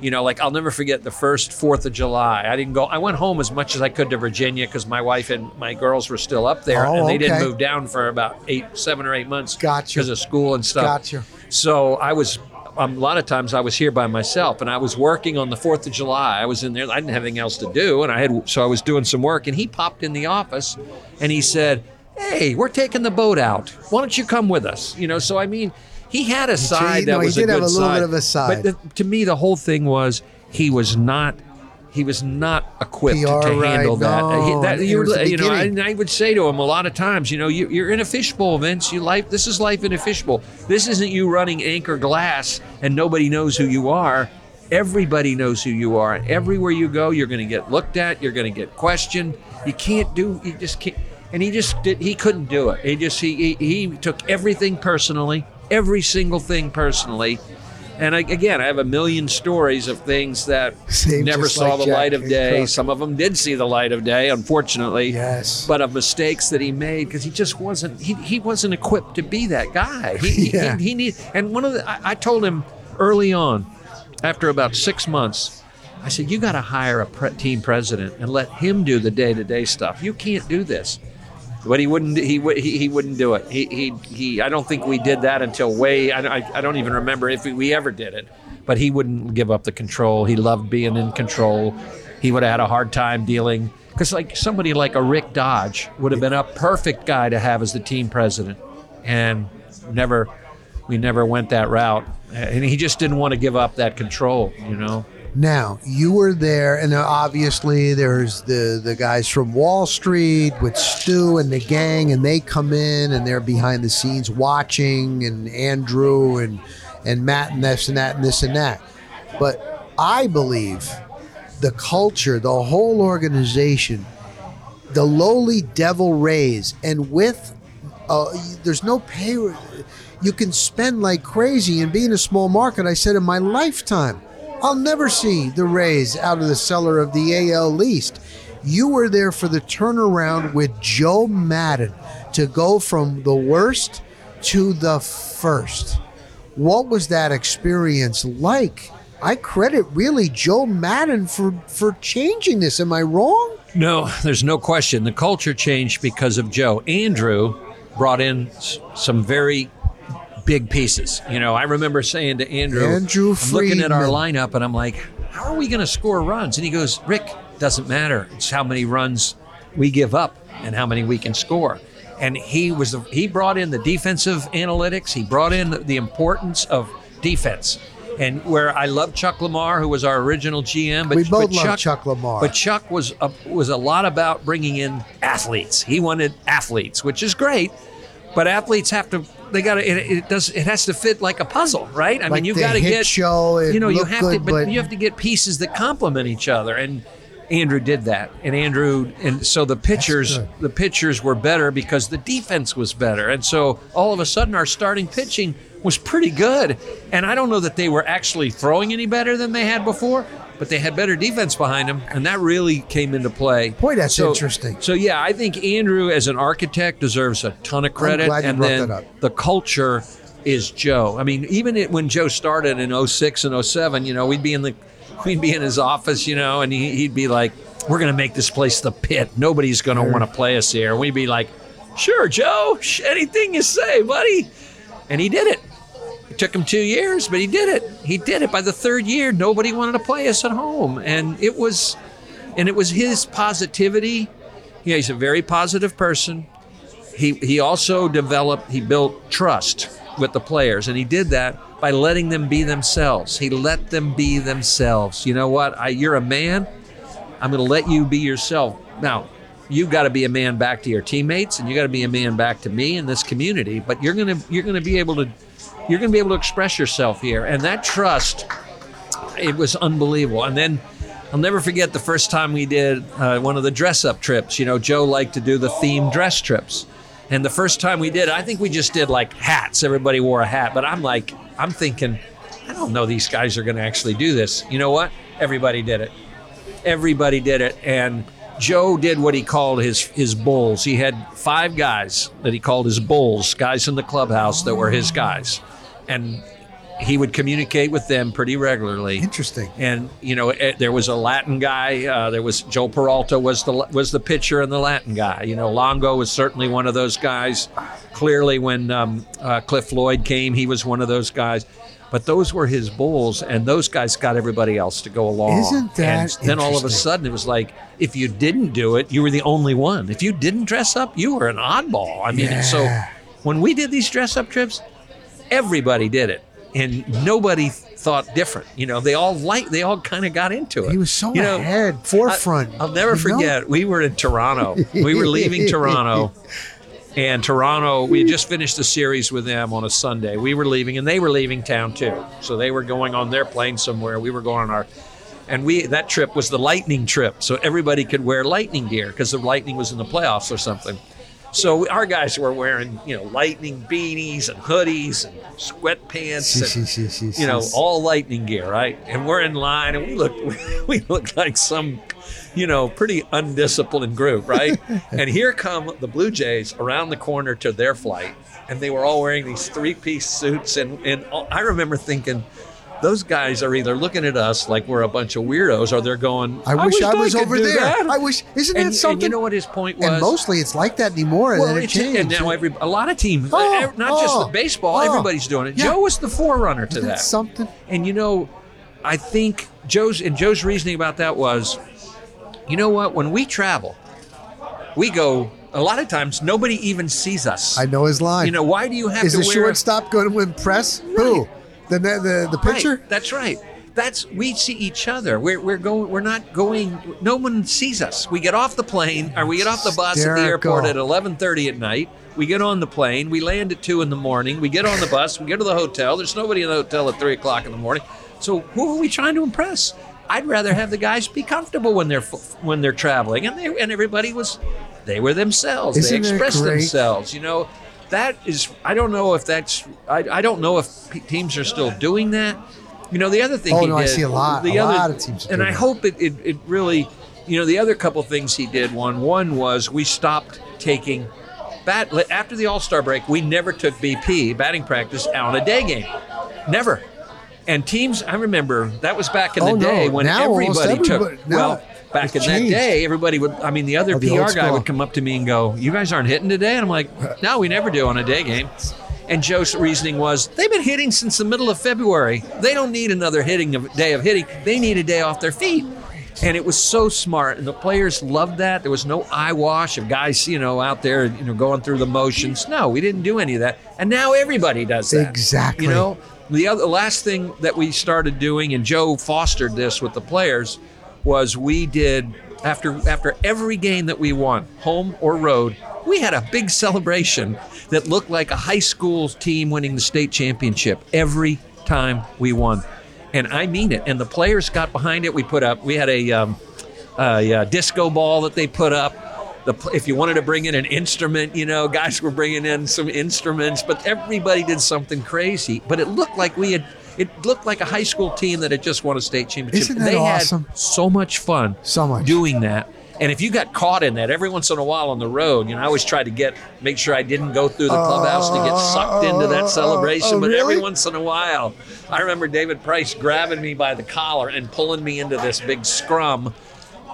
You know, like I'll never forget the first Fourth of July. I didn't go. I went home as much as I could to Virginia because my wife and my girls were still up there, Oh, and they didn't move down for about eight, seven or eight months Gotcha. because of school and stuff. Gotcha. So I was um, a lot of times I was here by myself, and I was working on the Fourth of July. I was in there. I didn't have anything else to do, and I had so I was doing some work. And he popped in the office, and he said, "Hey, we're taking the boat out. Why don't you come with us?" You know. So I mean, he had a side no, that he did a have a little side. bit of a side. But the, to me, the whole thing was he was not. He was not equipped PR to handle right, that. no, He- that- you, was you know, I. I would say to him a lot of times, you know, you, you're in a fishbowl, Vince. You life. This is life in a fishbowl. This isn't you running anchor glass and nobody knows who you are. Everybody knows who you are. Everywhere you go, you're going to get looked at. You're going to get questioned. You can't do. You just can't. And he just did. He couldn't do it. He just he he, he took everything personally. Every single thing personally. And I, again, I have a million stories of things that Same, never saw like the Jack light of day. Some of them did see the light of day, unfortunately. Yes. But of mistakes that he made because he just wasn't he, he wasn't equipped to be that guy. He he, Yeah. he, he need and one of the I, I told him early on, after about six months, I said you got to hire a pre- team president and let him do the day to day stuff. You can't do this. But he wouldn't. He would. He, he wouldn't do it. He, he. He. I don't think we did that until way. I, I, I don't even remember if we, we ever did it. But he wouldn't give up the control. He loved being in control. He would have had a hard time dealing because like somebody like a Rick Dodge would have been a perfect guy to have as the team president, and never. We never went that route, and he just didn't want to give up that control. You know. Now you were there, and obviously there's the the guys from Wall Street with Stu and the gang, and they come in and they're behind the scenes watching, and Andrew and and Matt and this and that and this and that. But I believe the culture, the whole organization, the lowly Devil Rays, and with uh, there's no pay. You can spend like crazy, and being a small market, I said in my lifetime, I'll never see the Rays out of the cellar of the AL East. You were there for the turnaround with Joe Maddon to go from the worst to the first. What was that experience like? I credit really Joe Maddon for for changing this. Am I wrong? No, there's no question. The culture changed because of Joe. Andrew brought in some very big pieces. You know, I remember saying to Andrew, Andrew I'm looking at our lineup and I'm like, how are we going to score runs? And he goes, Rick, doesn't matter. It's how many runs we give up and how many we can score. And he was the, he brought in the defensive analytics. He brought in the, the importance of defense. And where I love Chuck Lamar, who was our original GM, but We both but love Chuck Lamar. But Chuck was a, was a lot about bringing in athletes. He wanted athletes, which is great. But athletes have to. They got to. It, it does. It has to fit like a puzzle, right? I Like mean, you the got to get. show, you know, you have to. But, but- you have to get pieces that complement each other, and Andrew did that. And Andrew, and so the pitchers, the pitchers were better because the defense was better, and so all of a sudden our starting pitching was pretty good. And I don't know that they were actually throwing any better than they had before, but they had better defense behind them, and that really came into play. Boy, that's So- interesting. So yeah, I think Andrew as an architect deserves a ton of credit, glad you and then that up. the culture is Joe. I mean, even it, when Joe started in 06 and 07, you know, we'd be in the we'd be in his office, you know, and he, he'd be like, "We're going to make this place the pit. Nobody's going to want to play us here." And we'd be like, "Sure, Joe. Anything you say, buddy." And he did it. It took him two years, but he did it. He did it. By the third year, nobody wanted to play us at home, and it was, and it was his positivity. Yeah, he's a very positive person. He he also developed. He built trust with the players, and he did that by letting them be themselves. He let them be themselves. You know what? I, you're a man. I'm going to let you be yourself. Now, you've got to be a man back to your teammates, and you got to be a man back to me and this community. But you're gonna you're gonna be able to you're gonna be able to express yourself here, and that trust it was unbelievable. And then I'll never forget the first time we did uh, one of the dress up trips. You know, Joe liked to do the themed dress trips. And the first time we did, I think we just did like hats. Everybody wore a hat. But I'm like, I'm thinking, I don't know these guys are going to actually do this. You know what? Everybody did it. Everybody did it. And Joe did what he called his his bulls. He had five guys that he called his bulls, guys in the clubhouse that were his guys. And he would communicate with them pretty regularly. Interesting. And you know, eh, there was a Latin guy. Uh, there was Joel Peralta was the was the pitcher and the Latin guy. You know, Longo was certainly one of those guys. Clearly, when um, uh, Cliff Floyd came, he was one of those guys. But those were his bulls, and those guys got everybody else to go along. Isn't that And then all of a sudden, it was like if you didn't do it, you were the only one. If you didn't dress up, you were an oddball. I mean, so when we did these dress up trips, everybody did it. And nobody thought different. You know they all like they all kind of got into it. He was so you know, ahead, forefront. I, will never you know? forget we were in toronto. We were leaving toronto. And toronto we had just finished a series with them on a sunday. We were leaving and they were leaving town too. So they were going on their plane somewhere. We were going on our and we that trip was the lightning trip. So everybody could wear lightning gear because the lightning was in the playoffs or something so we- our guys were wearing, you know, lightning beanies and hoodies and sweatpants and sí, sí, sí, you know, all lightning gear, right? And we're in line, and we look, we look like some, you know, pretty undisciplined group, right? and here come the Blue Jays around the corner to their flight, and they were all wearing these three-piece suits, and and all- I remember thinking. Those guys are either looking at us like we're a bunch of weirdos, or they're going. I wish I was over there. that." I wish- isn't and, that and something? you know what his point was? and mostly it's like that anymore, and it and now every a lot of teams, Oh, eh, not just oh, with baseball, oh. everybody's doing it. Yeah. Joe was the forerunner to Isn't that. something. And you know, I think Joe's and Joe's reasoning about that was, you know what? When we travel, we go. A lot of times, nobody even sees us. I know his line. You know, why do you have Is to the wear? shortstop going to impress? Who? The the the, the Right. That's right. That's we see each other. We're we're going. We're not going. No one sees us. We get off the plane, or we get off the bus at the airport at eleven thirty at night. We get on the plane. We land at two in the morning. We get on the bus. We go to the hotel. There's nobody in the hotel at three o'clock in the morning. So who are we trying to impress? I'd rather have the guys be comfortable when they're when they're traveling, and they and everybody was, they were themselves. Isn't they expressed themselves. You know, that is. I don't know if that's. I, I don't know if p- teams are still doing that. You know, the other thing. Oh, he no, I see a lot- The a other, lot of teams and I that. hope it, it it really. You know, the other couple things he did. One one was we stopped taking. Bat, after the All Star break, we never took BP batting practice out on a day game, never. And teams, I remember that was back in Oh, the no. day when Now almost everybody took. now well, back in it's that day, everybody would. I mean, the other Oh, the PR guy would come up to me and go, "You guys aren't hitting today," and I'm like, "No, we never do on a day game." And Joe's reasoning was, "They've been hitting since the middle of February. They don't need another hitting of, day of hitting. They need a day off their feet." And it was so smart, and the players loved that. There was no eye wash of guys, you know, out there, you know, going through the motions. No, we didn't do any of that. And now everybody does that. Exactly. You know, the other the last thing that we started doing, and Joe fostered this with the players, was we did after after every game that we won, home or road, we had a big celebration that looked like a high school team winning the state championship every time we won, and I mean it. And the players got behind it. We put up. We had a, um, a, uh disco ball that they put up. The, if you wanted to bring in an instrument, you know, guys were bringing in some instruments, but everybody did something crazy. But it looked like we had It looked like a high school team that had just won a state championship. Isn't that they awesome? had so much fun So much. doing that. And if you got caught in that every once in a while on the road, you know, I always tried to get make sure I didn't go through the clubhouse to get sucked into that oh, oh, celebration. oh, but every once in a while, I remember David Price grabbing me by the collar and pulling me into this big scrum.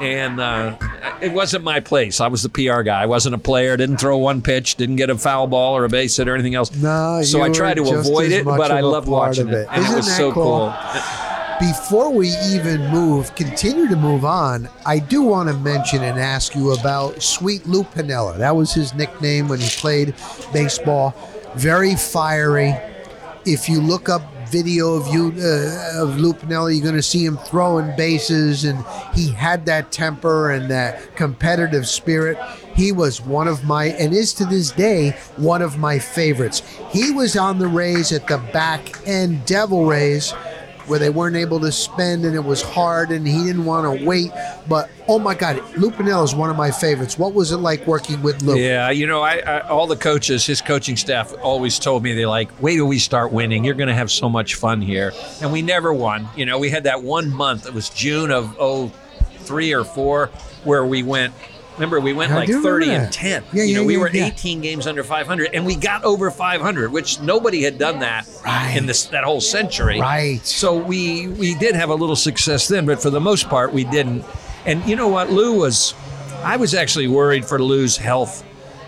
And uh, it wasn't my place. I was the PR guy. I wasn't a player. Didn't throw one pitch. Didn't get a foul ball or a base hit or anything else. No, so I tried to avoid it, but I loved watching it. it. And Isn't it was that so cool? cool. Before we even move, continue to move on, I do want to mention and ask you about Sweet Lou Piniella. That was his nickname when he played baseball. Very fiery. If you look up video of you uh, of Lou Piniella, you're going to see him throwing bases, and he had that temper and that competitive spirit. He was one of my, and is to this day, one of my favorites. He was on the Rays at the back end, Devil Rays where they weren't able to spend and it was hard and he didn't want to wait. But oh my God, Lou is one of my favorites. What was it like working with Lou? Yeah, you know, I, I all the coaches, his coaching staff always told me they're like, "Wait till we start winning. You're going to have so much fun here." And we never won. You know, we had that one month. It was June of oh three or four where we went. Remember, we went I like 30 and 10. Yeah, you know, yeah, we yeah, were yeah. 18 games under 500, and we got over 500, which nobody had done that Right. in this that whole century. Right. So we we did have a little success then, but for the most part, we didn't. And you know what, Lou was. I was actually worried for Lou's health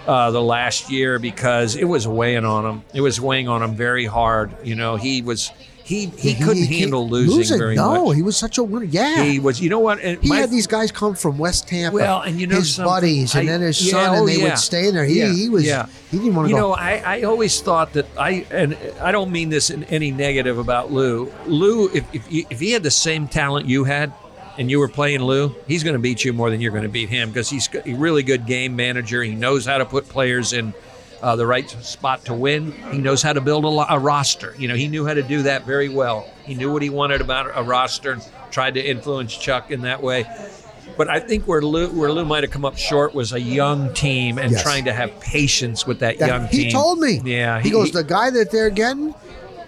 uh, the last year because it was weighing on him. It was weighing on him very hard. You know, he was he he, couldn't handle losing, very no, much. he was such a winner. Yeah. He was. You know what? And He my- had these guys come from West Tampa. Well, and you know his buddies, and then his yeah, son, oh, and they yeah. would stay in there. He, he was. yeah. He didn't want to You go. know, I, I always thought that I and I don't mean this in any negative about Lou. Lou, if if, you, if he had the same talent you had, and you were playing Lou, he's going to beat you more than you're going to beat him because he's a really good game manager. He knows how to put players in. Uh, the right spot to win. He knows how to build a, a roster. You know, he knew how to do that very well. He knew what he wanted about a roster and tried to influence Chuck in that way. But I think where Lou, where Lou might have come up short was a young team and Yes. trying to have patience with that, That- young he team. He told me. Yeah, He, goes, the guy that they're getting,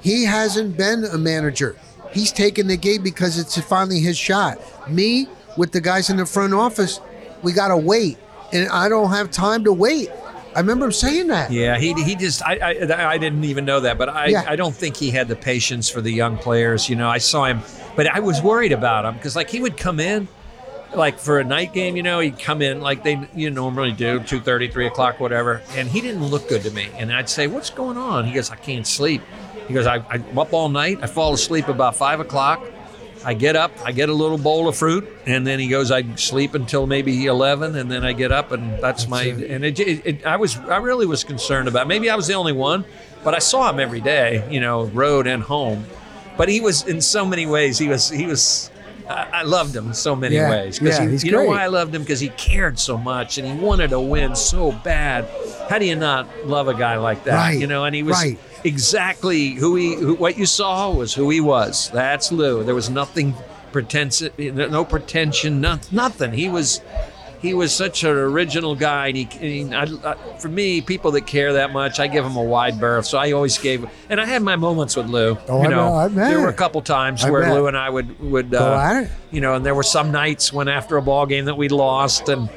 he hasn't been a manager. He's taking the gate because it's finally his shot. Me, with the guys in the front office, we got to wait. And I don't have time to wait. I remember him saying that. Yeah, he, he just I, I I didn't even know that, but I Yeah. I don't think he had the patience for the young players. You know, I saw him, but I was worried about him because like he would come in, like for a night game, you know, he'd come in like they you normally do, 2.30, 3 o'clock, whatever, and he didn't look good to me. And I'd say, "What's going on?" He goes, "I can't sleep." He goes, I, "I'm up all night. I fall asleep about five o'clock." I get up, I get a little bowl of fruit, and then he goes, I sleep until maybe eleven, and then I get up, and that's, my. it. And it, it, it, I was, I really was concerned about. Maybe I was the only one, but I saw him every day, you know, road and home. But he was in so many ways. He was, he was. I, I loved him in so many Yeah, ways because yeah, he's you know why I loved him because he cared so much and he wanted to win so bad. How do you not love a guy like that? Right, You know, and he was right. Exactly who he who, what you saw was who he was. That's lou. There was nothing pretense no pretension no, nothing. He was he was such an original guy and he, he I, I, for me people that care that much i give him a wide berth. So i always gave and i had my moments with lou Oh, you I know. I bet. there were a couple times I where bet. lou and i would would uh, you know, and there were some nights when after a ball game that we'd lost, and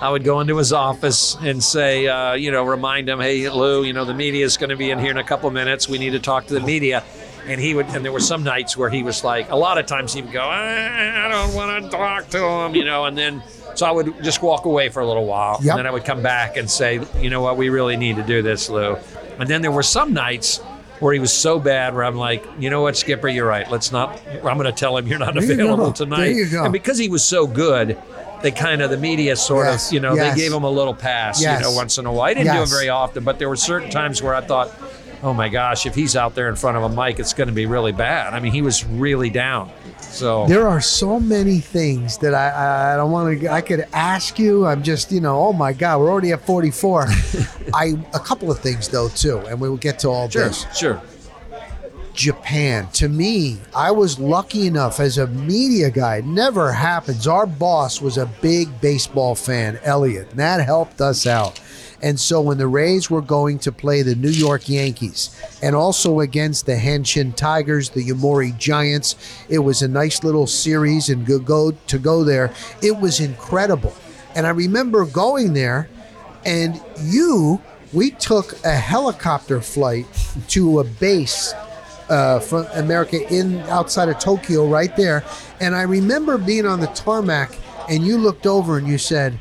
I would go into his office and say, uh, you know, remind him, hey, Lou, you know, the media is going to be in here in a couple minutes. We need to talk to the media. And he would, and there were some nights where he was like, a lot of times he would go, I I don't want to talk to him, you know, and then. So I would just walk away for a little while, Yep. and then I would come back and say, you know what, we really need to do this, Lou. And then there were some nights where he was so bad where I'm like, you know what, Skipper, you're right. Let's not. I'm going to tell him you're not available tonight. There you go. And because he was so good, they kind of the media sort Yes, of, you know, yes. they gave him a little pass, Yes. you know, once in a while. I didn't do it very often, but there were certain times where I thought, oh my gosh, if he's out there in front of a mic, it's going to be really bad. I mean, he was really down. So There are so many things that I, I don't want to. I could ask you. I'm just, you know, oh my God, we're already at 44. I a couple of things though too, and we will get to all sure, this. sure. Japan. To me, I was lucky enough as a media guy. Never happens. Our boss was a big baseball fan, Elliot, and that helped us out. And so when the Rays were going to play the New York Yankees and also against the Hanshin Tigers, the Yomiuri Giants, it was a nice little series and go, go to go there. It was incredible. And I remember going there and you we took a helicopter flight to a base uh, from America in outside of Tokyo, right there. And I remember being on the tarmac, and you looked over and you said,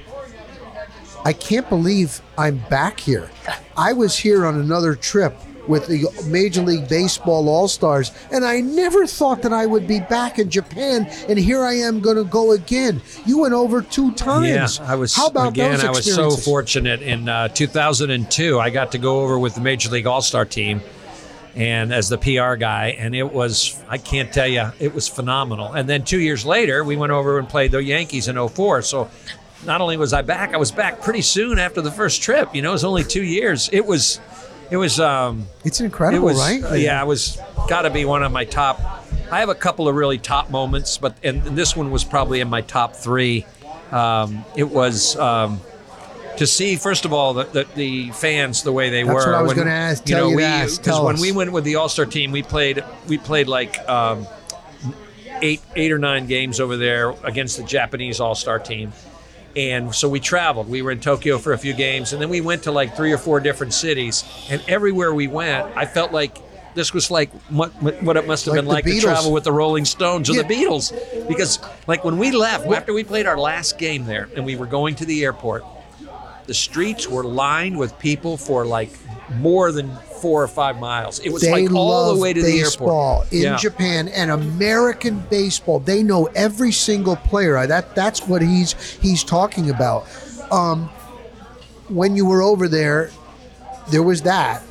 "I can't believe I'm back here. I was here on another trip." With the Major League Baseball All Stars, and I never thought that I would be back in Japan, and here I am going to go again. You went over two times. Yeah, I was. How about again? those I was so fortunate. In uh, 2002, I got to go over with the Major League All Star team, and as the PR guy, and it was I can't tell you, it was phenomenal. And then two years later, we went over and played the Yankees in 04. So not only was I back, I was back pretty soon after the first trip. You know, it was only two years. It was, it was. Um, It's it incredible, was, right? Yeah, it was got to be one of my top. I have a couple of really top moments, but and this one was probably in my top three. Um, it was um, to see first of all the, the, the fans the way they That's were. what I was gonna ask- You know, you we to ask. because Tell when us. we went with the All Star team, we played we played like um, eight eight or nine games over there against the Japanese All Star team. And so we traveled. We were in Tokyo for a few games, and then we went to like three or four different cities. And everywhere we went, I felt like this was like what, what it must have Like been like to travel with the Rolling Stones or Yeah. the Beatles. Because like when we left, after we played our last game there, and we were going to the airport, the streets were lined with people for like more than four or five miles. It was they like all the way to baseball the airport. in Yeah. Japan and American baseball. They know every single player. That that's what he's he's talking about. Um, when you were over there, there was that.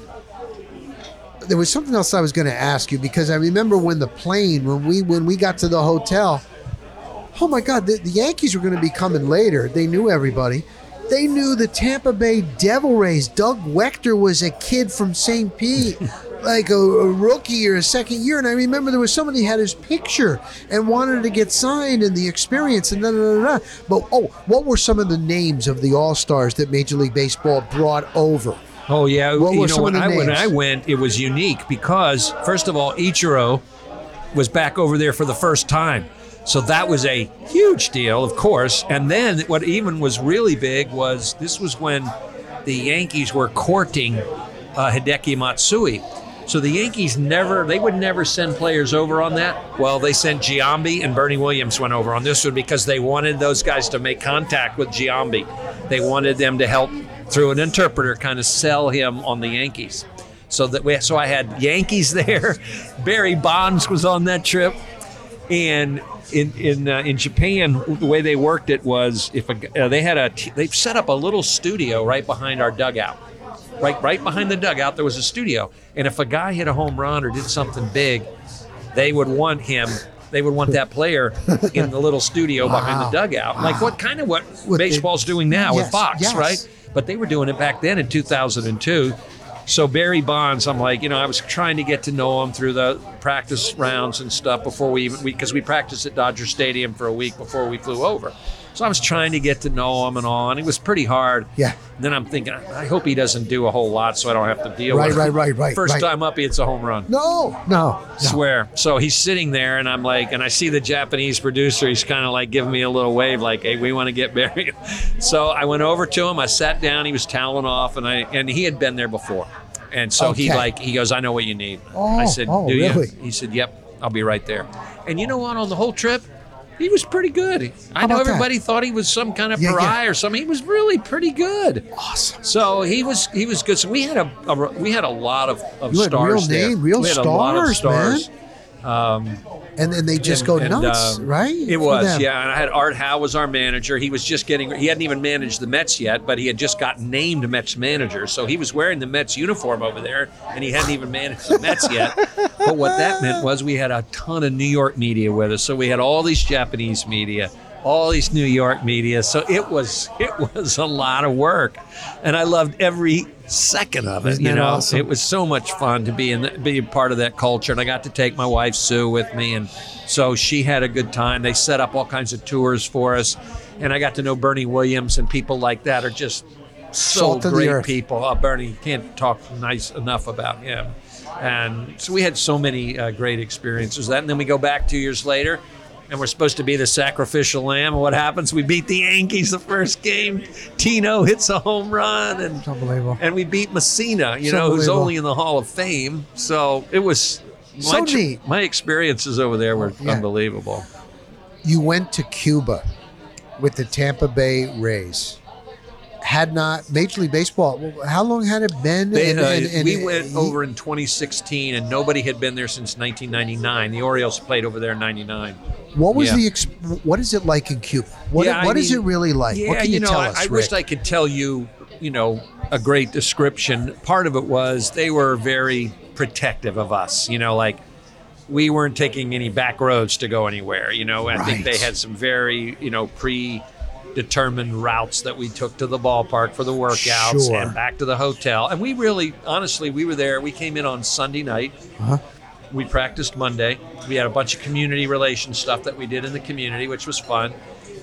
There was something else I was going to ask you because I remember when the plane when we when we got to the hotel. Oh my God, the, the Yankees were going to be coming later. They knew everybody. They knew the Tampa Bay Devil Rays. Doug Waechter was a kid from St. Pete, like a, a rookie or a second year. And I remember there was somebody had his picture and wanted to get signed and the experience and da da da. da. But oh, what were some of the names of the All Stars that Major League Baseball brought over? Oh yeah, What you were know some when of the I when? I went, it was unique because first of all, Ichiro was back over there for the first time, so that was a huge deal, of course. And then what even was really big was this was when the Yankees were courting uh, Hideki Matsui. So the Yankees never, they would never send players over on that. Well, they sent Giambi and Bernie Williams went over on this one because they wanted those guys to make contact with Giambi. They wanted them to help through an interpreter kind of sell him on the Yankees. So that we, so I had Yankees there. Barry Bonds was on that trip, and in in uh, in Japan, the way they worked it was if a, uh, they had a t- they've set up a little studio right behind our dugout, right right behind the dugout there was a studio, and if a guy hit a home run or did something big, they would want him. They would want that player in the little studio behind the dugout, like what kind of what baseball's doing now with Fox, yes. right? But they were doing it back then in 2002. So Barry Bonds, I'm like, you know, I was trying to get to know him through the practice rounds and stuff before we even because we, practiced at Dodger Stadium for a week before we flew over. So I was trying to get to know him and all, and it was pretty hard. Yeah. And then I'm thinking, I hope he doesn't do a whole lot, so I don't have to deal Right, with it. right, right, right, First right. time up, it's a home run. No, no, no. Swear. So he's sitting there, and I'm like, and I see the Japanese producer. He's kind of like giving me a little wave, like, "Hey, we want to get married. So I went over to him. I sat down. He was toweling off, and I and he had been there before, and so he like he goes, "I know what you need." Oh, I said, oh, "Do really? you?" He said, "Yep, I'll be right there." And you know what? On the whole trip. He was pretty good. I know about that? everybody thought he was some kind of Yeah, yeah. pariah or something. He was really pretty good. Awesome. So he was he was good. So we had a, a we had a lot of, of You had stars real there. name, real we had a lot of stars, stars. Um, And then they just and- go and, nuts, uh, right? It was, yeah. And I had Art Howe was our manager. He was just getting. He hadn't even managed the Mets yet, but he had just got named Mets manager. So he was wearing the Mets uniform over there, and he hadn't even managed the Mets yet. But what that meant was we had a ton of New York media with us. So we had all these Japanese media. All these New York media, so it was it was a lot of work, and I loved every second of it. Isn't you know, awesome? it was so much fun to be in the, be a part of that culture and i got to take my wife sue with me and so she had a good time they set up all kinds of tours for us and i got to know bernie williams and people like that are just so great people. Oh, Bernie can't talk nice enough about him. And so we had so many uh, great experiences. That, and then we go back two years later, and we're supposed to be the sacrificial lamb. And what happens? We beat the Yankees the first game. Tino hits a home run, and It's unbelievable. and we beat Mussina, you know, who's only in the Hall of Fame. So it was So my, neat. my experiences over there were Yeah. unbelievable. You went to Cuba with the Tampa Bay Rays. Had not Major League Baseball. How long had it been? They, And- uh, and- and- we went over in 2016, and nobody had been there since 1999. The Orioles played over there in '99. What was yeah. the? Ex- what is it like in Cuba? What, Yeah, I what is mean, it really like? Yeah, what can you, know, tell I, us? I Rick? wished I could tell you, you know, a great description. Part of it was they were very protective of us. You know, like we weren't taking any back roads to go anywhere. You know, I think they had some very, you know, predetermined routes that we took to the ballpark for the workouts Sure. and back to the hotel. And we really, honestly, we were there. We came in on Sunday night. Uh-huh. We practiced Monday. We had a bunch of community relations stuff that we did in the community, which was fun.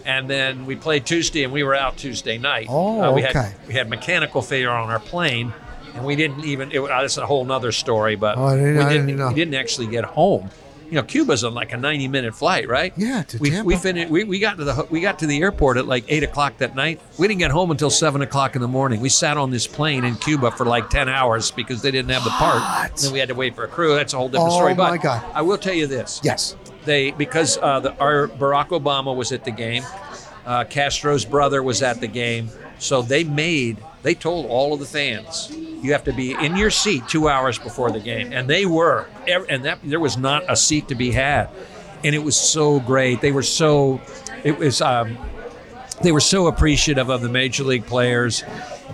And then we played Tuesday, and we were out Tuesday night. Oh, we okay. Had, we had mechanical failure on our plane, and we didn't even. It, that's a whole other story, but Oh, didn't- we didn't. didn't. We didn't actually get home. You know, Cuba's on like a ninety-minute flight, right? Yeah, to we Tampa. we finished. We, we got to the we got to the airport at like eight o'clock that night. We didn't get home until seven o'clock in the morning. We sat on this plane in Cuba for like ten hours because they didn't have the part. What? Then we had to wait for a crew. That's a whole different Oh, story. But my God. I will tell you this Yes. They because uh, the, our Barack Obama was at the game, uh, Castro's brother was at the game, so they made they told all of the fans you have to be in your seat two hours before the game, and they were, and that there was not a seat to be had, and it was so great. They were so, it was. Um, they were so appreciative of the major league players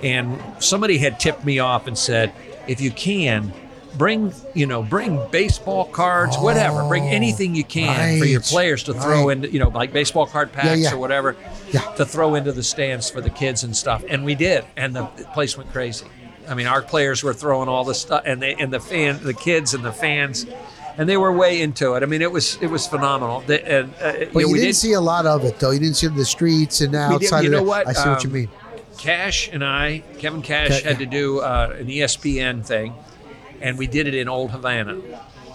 and somebody had tipped me off and said if you can bring you know bring baseball cards whatever bring anything you can for your Oh, players to throw right. into you know like baseball card packs yeah. or whatever Yeah. to throw into the stands for the kids and stuff and we did and the place went crazy i mean our players were throwing all the stuff and they and the fan the kids and the fans and they were way into it. I mean, it was it was phenomenal. The, and, uh, But know, you we didn't did- see a lot of it, though. You didn't see it in the streets and did- outside you know what? I see what you Um, mean. Cash and I, Kevin Cash, Okay, had to do uh, an ESPN thing, and we did it in Old Havana.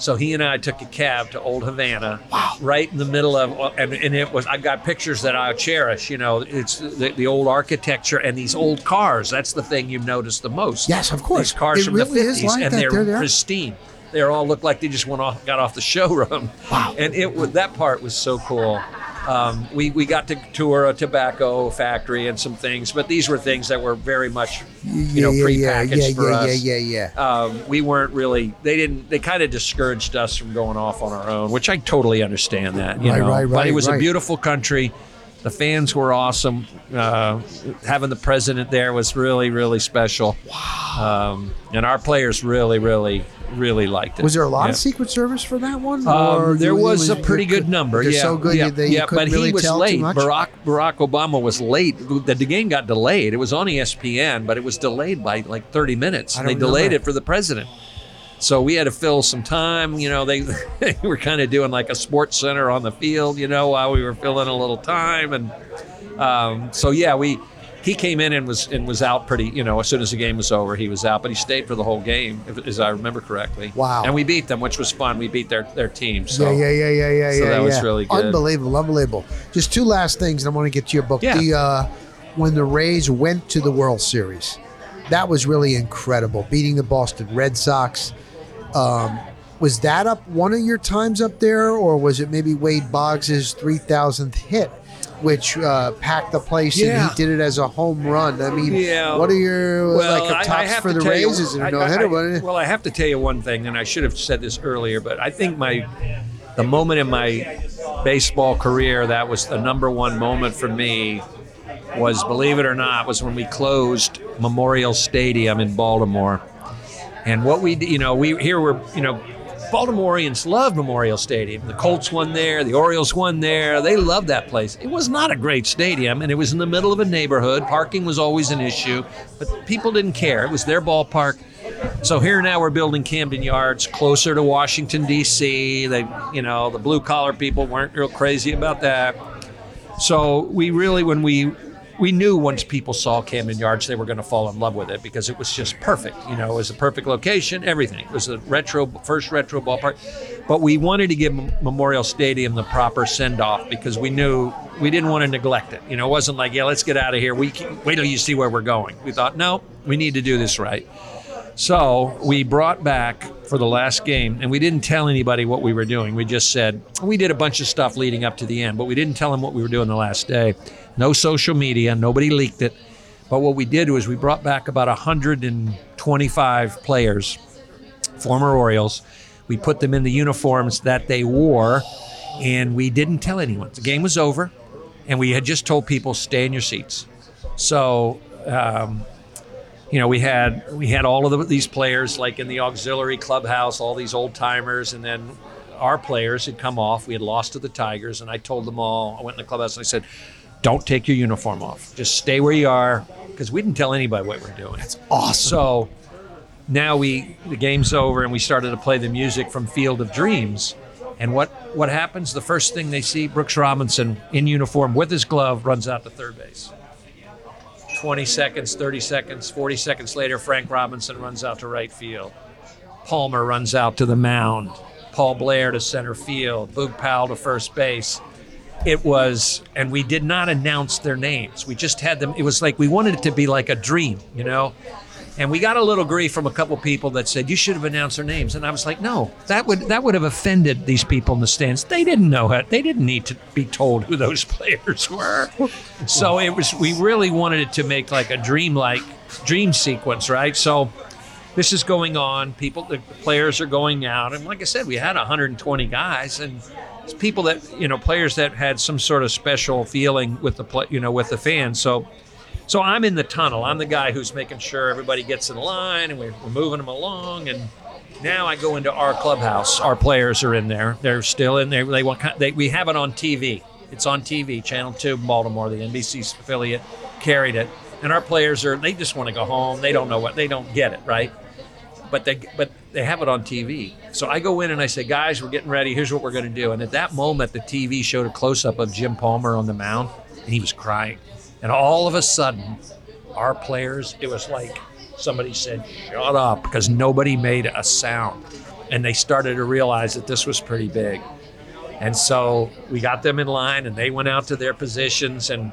So he and I took a cab to Old Havana, right in the middle of, and, and it was. I've got pictures that I cherish. You know, it's the, the old architecture and these old cars. That's the thing you notice the most. Yes, of course. These cars It from really the fifties, like and they're They're pristine. They all look like they just went off, got off the showroom. Wow. And it was that part was so cool. Um, we we got to tour a tobacco factory and some things, but these were things that were very much, you know, yeah, yeah, prepackaged yeah, for yeah, us. yeah, yeah, yeah. Um, we weren't really. They didn't. They kind of discouraged us from going off on our own, which I totally understand that. You Right, know, right, but it right, was a beautiful country. The fans were awesome. Uh, having the president there was really, really special. Wow. Um, and our players really, really, really liked it. Was there a lot Yeah. of Secret Service for that one? Um, there was you- a pretty good number. They're yeah, so good yeah, that you yeah, couldn't but really he was tell late. too much. Barack Barack Obama was late. The, the game got delayed. It was on ESPN, but it was delayed by like 30 minutes. They delayed it for the president. So we had to fill some time. You know, they, they were kind of doing like a sports center on the field. You know, while we were filling a little time, and um, so yeah, we. He came in and was and was out pretty. You know, as soon as the game was over, he was out. But he stayed for the whole game, if, as I remember correctly. Wow. And we beat them, which was fun. We beat their their team. So. yeah, yeah, yeah, yeah, yeah, so yeah. that was really good. Unbelievable, unbelievable. Just two last things, and I want to get to your book. Yeah. The uh, when the Rays went to the World Series, that was really incredible. Beating the Boston Red Sox. Um, was that up one of your times up there, or was it maybe Wade Boggs's three thousandth hit? Which uh, packed the place, Yeah. and he did it as a home run. I mean, Yeah. what are your Well, like I- a I tops for to the Raises? you- Rays? Is it I- a no I- hitter? Well, I have to tell you one thing, and I should have said this earlier, but I think my the moment in my baseball career that was the number one moment for me was, believe it or not, was when we closed Memorial Stadium in Baltimore. And what we, you know, we here we're, you know, Baltimoreans love Memorial Stadium. The Colts won there, the Orioles won there. They love that place. It was not a great stadium, and it was in the middle of a neighborhood. Parking was always an issue, but people didn't care. It was their ballpark. So here now we're building Camden Yards closer to Washington D.C. They, you know, the blue collar people weren't real crazy about that. So we really, when we we knew once people saw Camden Yards, they were going to fall in love with it because it was just perfect. You know, it was a perfect location, everything. It was a retro, first retro ballpark. But we wanted to give Memorial Stadium the proper send off because we knew we didn't want to neglect it. You know, it wasn't like, yeah, let's get out of here. We can, wait till you see where we're going. We thought, no, we need to do this right. So we brought back for the last game, and we didn't tell anybody what we were doing. We just said we did a bunch of stuff leading up to the end, but we didn't tell them what we were doing the last day. No social media, nobody leaked it. But what we did was we brought back about 125 players, former Orioles. We put them in the uniforms that they wore, and we didn't tell anyone. The game was over, and we had just told people stay in your seats. So um, you know, we had we had all of the, these players like in the auxiliary clubhouse, all these old timers, and then our players had come off. We had lost to the Tigers, and I told them all. I went in the clubhouse and I said, "Don't take your uniform off. Just stay where you are," because we didn't tell anybody what we're doing. That's awesome. So now we the game's over, and we started to play the music from Field of Dreams. And what what happens? The first thing they see, Brooks Robinson in uniform with his glove runs out to third base. 20 seconds, 30 seconds, 40 seconds later, Frank Robinson runs out to right field. Palmer runs out to the mound. Paul Blair to center field. Boog Powell to first base. It was, and we did not announce their names. We just had them. It was like we wanted it to be like a dream, you know? And we got a little grief from a couple people that said you should have announced their names. And I was like, no, that would that would have offended these people in the stands. They didn't know it. They didn't need to be told who those players were. So it was. We really wanted it to make like a dream-like dream sequence, right? So this is going on. People, the players are going out, and like I said, we had 120 guys, and people that you know, players that had some sort of special feeling with the play, you know, with the fans. So so I'm in the tunnel. I'm the guy who's making sure everybody gets in line and we're, we're moving them along. And now I go into our clubhouse. Our players are in there. They're still in there. They want. They, we have it on TV. It's on TV, Channel Two, Baltimore. The NBC affiliate carried it, and our players are. They just want to go home. They don't know what. They don't get it right. But they but they have it on TV. So I go in and I say, guys, we're getting ready. Here's what we're going to do. And at that moment, the TV showed a close up of Jim Palmer on the mound, and he was crying. And all of a sudden, our players, it was like somebody said, shut up, because nobody made a sound. And they started to realize that this was pretty big. And so we got them in line and they went out to their positions. And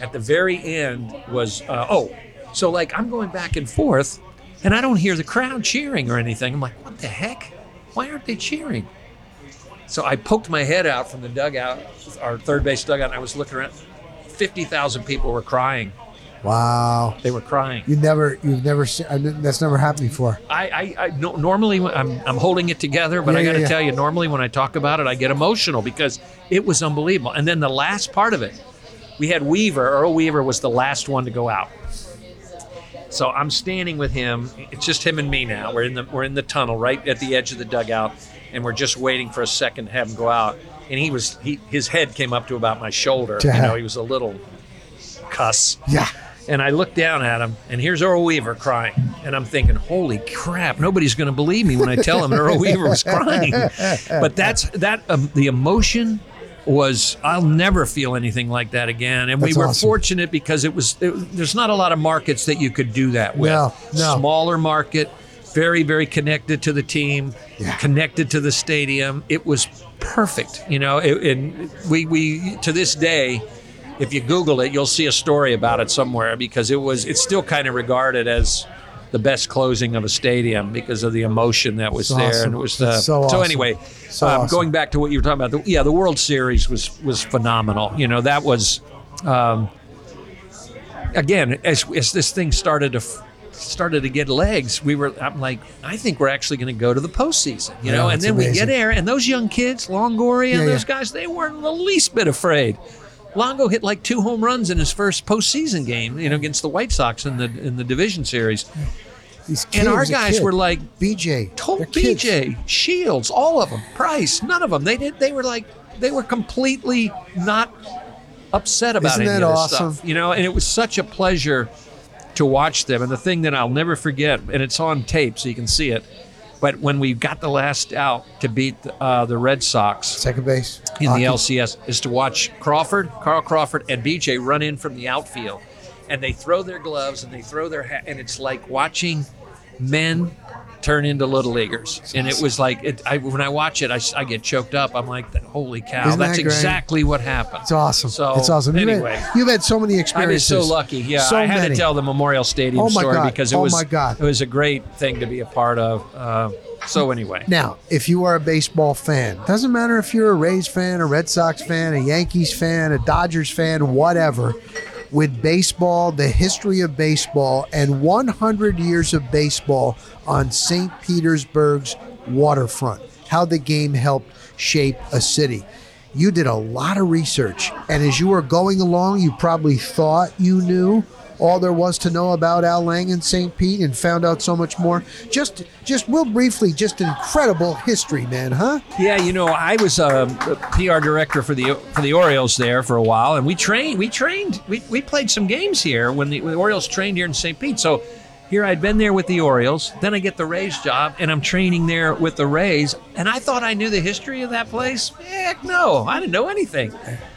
at the very end was, uh, oh, so like I'm going back and forth and I don't hear the crowd cheering or anything. I'm like, what the heck? Why aren't they cheering? So I poked my head out from the dugout, our third base dugout, and I was looking around. 50,000 people were crying. Wow. They were crying. You never, you've never, seen, uh, that's never happened before. I, I, I no, normally I'm, I'm holding it together, but Yeah, I got to yeah, yeah. tell you, normally when I talk about it, I get emotional because it was unbelievable. And then the last part of it, we had Weaver. Earl Weaver was the last one to go out. So I'm standing with him. It's just him and me now. We're in the we're in the tunnel right at the edge of the dugout, and we're just waiting for a second to have him go out. And he was he his head came up to about my shoulder. You know, he was a little cuss. Yeah. And I looked down at him, and here's Earl Weaver crying. And I'm thinking, holy crap, nobody's going to believe me when I tell him Earl Weaver was crying. But that's that, um, the emotion was, I'll never feel anything like that again. And That's we were awesome. fortunate because it was, it, there's not a lot of markets that you could do that with. No, no. Smaller market, very, very connected to the team, Yeah. connected to the stadium. It was perfect, you know. It, and we, we to this day, if you Google it, you'll see a story about it somewhere because it was it's still kind of regarded as the best closing of a stadium because of the emotion that was That's there, awesome. and it was the, so awesome. anyway. So um, awesome. Going back to what you were talking about, the, yeah, the World Series was was phenomenal. You know, that was. Um, again, as, as this thing started to f- started to get legs, we were. I'm like, I think we're actually going to go to the postseason. You Yeah, know, and then we get there, and those young kids, Longoria and Yeah, those yeah. guys, they weren't the least bit afraid. Longo hit like two home runs in his first postseason game, you know, against the White Sox in the in the division series. These And our guys kid. were like, BJ. told they're kids. BJ, Shields, all of them, Price, none of them. They did. They were like, they were completely not upset about Isn't any that of this awesome? stuff. You know, and it was such a pleasure to watch them. And the thing that I'll never forget, and it's on tape, so you can see it. But when we got the last out to beat uh, the Red Sox Second base. in the LCS, is to watch Crawford, Carl Crawford, and BJ run in from the outfield. and they throw their gloves and they throw their hat, and it's like watching men turn into little leaguers. And it was like, it, I, when I watch it, I, I get choked up. I'm like, holy cow, Isn't that's great? exactly what happened. It's awesome. So, it's awesome. You've, anyway. had, you've had so many experiences. I was experiences. so lucky. Yeah, So I had many. to tell the Memorial Stadium Oh story God. because it Oh was my God. it was a great thing to be a part of. Uh, so anyway, Now, if you are a baseball fan, doesn't matter if you're a Rays fan, a Red Sox fan, a Yankees fan, a Dodgers fan, whatever, with baseball, the history of baseball, and 100 years of baseball on St. Petersburg's waterfront, how the game helped shape a city. You did a lot of research, and as you were going along, you probably thought you knew all there was to know about Al Lang and St. Pete and found out so much more. Just just real briefly, just incredible history, man, huh? Yeah, you know, I was um, a PR director for the for the Orioles there for a while, and we trained. We trained. We, we played some games here when the, when the Orioles trained here in St. Pete. So here I'd been there with the Orioles. Then I get the Rays job, and I'm training there with the Rays. And I thought I knew the history of that place. Heck, no, I didn't know anything.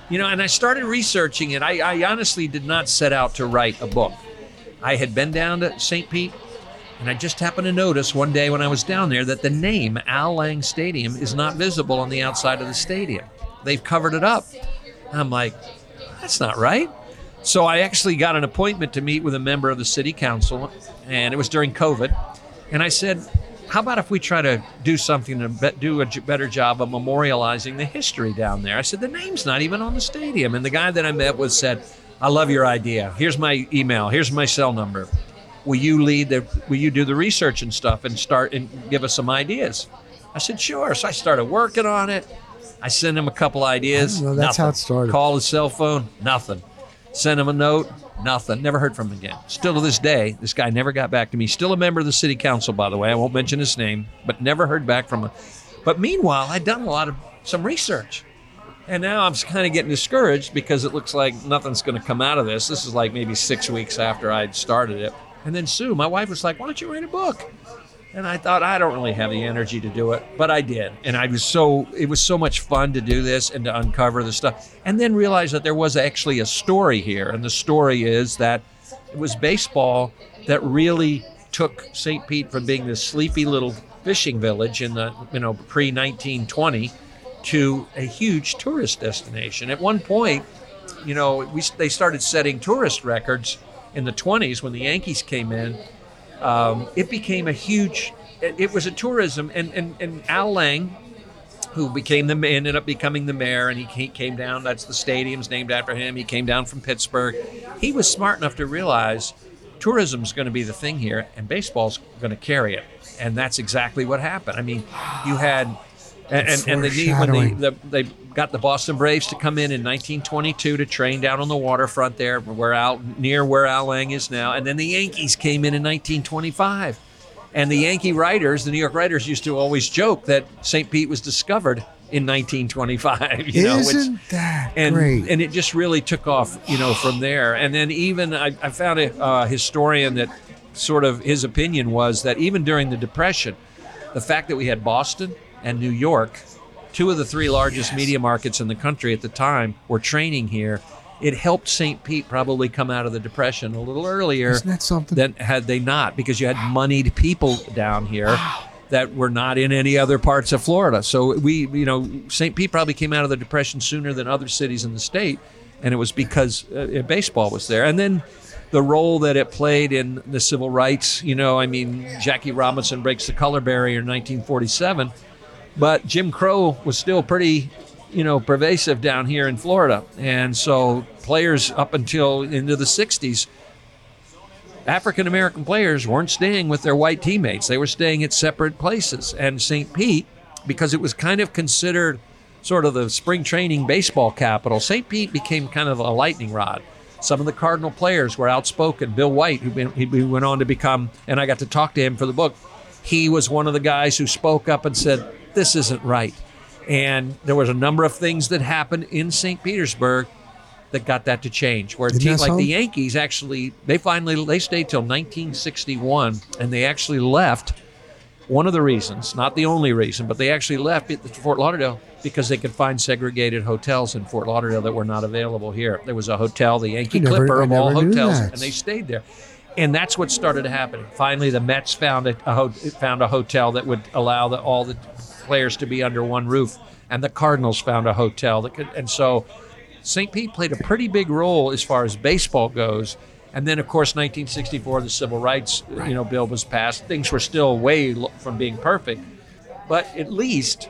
You know, and I started researching it. I, I honestly did not set out to write a book. I had been down to St. Pete, and I just happened to notice one day when I was down there that the name Al Lang Stadium is not visible on the outside of the stadium. They've covered it up. I'm like, that's not right. So I actually got an appointment to meet with a member of the city council, and it was during COVID. And I said, how about if we try to do something to be- do a j- better job of memorializing the history down there? I said, the name's not even on the stadium. And the guy that I met with said, I love your idea. Here's my email. Here's my cell number. Will you lead the, will you do the research and stuff and start and give us some ideas? I said, sure. So I started working on it. I sent him a couple ideas. Oh, that's how it started. Call his cell phone, nothing. Sent him a note, nothing. Never heard from him again. Still to this day, this guy never got back to me. Still a member of the city council, by the way. I won't mention his name, but never heard back from him. But meanwhile, I'd done a lot of some research. And now I'm kind of getting discouraged because it looks like nothing's going to come out of this. This is like maybe six weeks after I'd started it. And then Sue, my wife, was like, Why don't you write a book? And I thought I don't really have the energy to do it, but I did. And I was so it was so much fun to do this and to uncover the stuff. And then realize that there was actually a story here. And the story is that it was baseball that really took St. Pete from being this sleepy little fishing village in the you know pre 1920 to a huge tourist destination. At one point, you know, we they started setting tourist records in the 20s when the Yankees came in. Um, it became a huge. It, it was a tourism, and and and Al Lang, who became the ended up becoming the mayor, and he, came down. That's the stadium's named after him. He came down from Pittsburgh. He was smart enough to realize tourism's going to be the thing here, and baseball's going to carry it, and that's exactly what happened. I mean, you had. And, and, and they, when they, the, they got the Boston Braves to come in in 1922 to train down on the waterfront there, where Al, near where Al Lang is now. And then the Yankees came in in 1925. And the Yankee writers, the New York writers, used to always joke that St. Pete was discovered in 1925. You know, which- Isn't that and great? and it just really took off, you know, from there. And then even I, I found a uh, historian that sort of his opinion was that even during the Depression, the fact that we had Boston and New York, two of the three largest media markets in the country at the time, were training here. It helped St. Pete probably come out of the Depression a little earlier Isn't that something? than had they not, because you had moneyed people down here that were not in any other parts of Florida. So we, you know, St. Pete probably came out of the Depression sooner than other cities in the state, and it was because uh, baseball was there. And then the role that it played in the civil rights, you know, I mean, Jackie Robinson breaks the color barrier in 1947, but Jim Crow was still pretty, you know, pervasive down here in Florida. And so players up until into the 60s African American players weren't staying with their white teammates. They were staying at separate places. And St. Pete, because it was kind of considered sort of the spring training baseball capital, St. Pete became kind of a lightning rod. Some of the Cardinal players were outspoken. Bill White, who been, he went on to become, and I got to talk to him for the book, he was one of the guys who spoke up and said, This isn't right. And there was a number of things that happened in St. Petersburg that got that to change. Where a team like the? Yankees actually, they finally they stayed till 1961, and they actually left one of the reasons, not the only reason, but they actually left Fort Lauderdale because they could find segregated hotels in Fort Lauderdale that were not available here. There was a hotel, the Yankee never- Clipper of all hotels, and they stayed there. And that's what started happening. Finally, the Mets found a, a found a hotel that would allow the, all the players to be under one roof, and the Cardinals found a hotel that could. And so, St. Pete played a pretty big role as far as baseball goes. And then, of course, 1964, the Civil Rights you know bill was passed. Things were still way from being perfect, but at least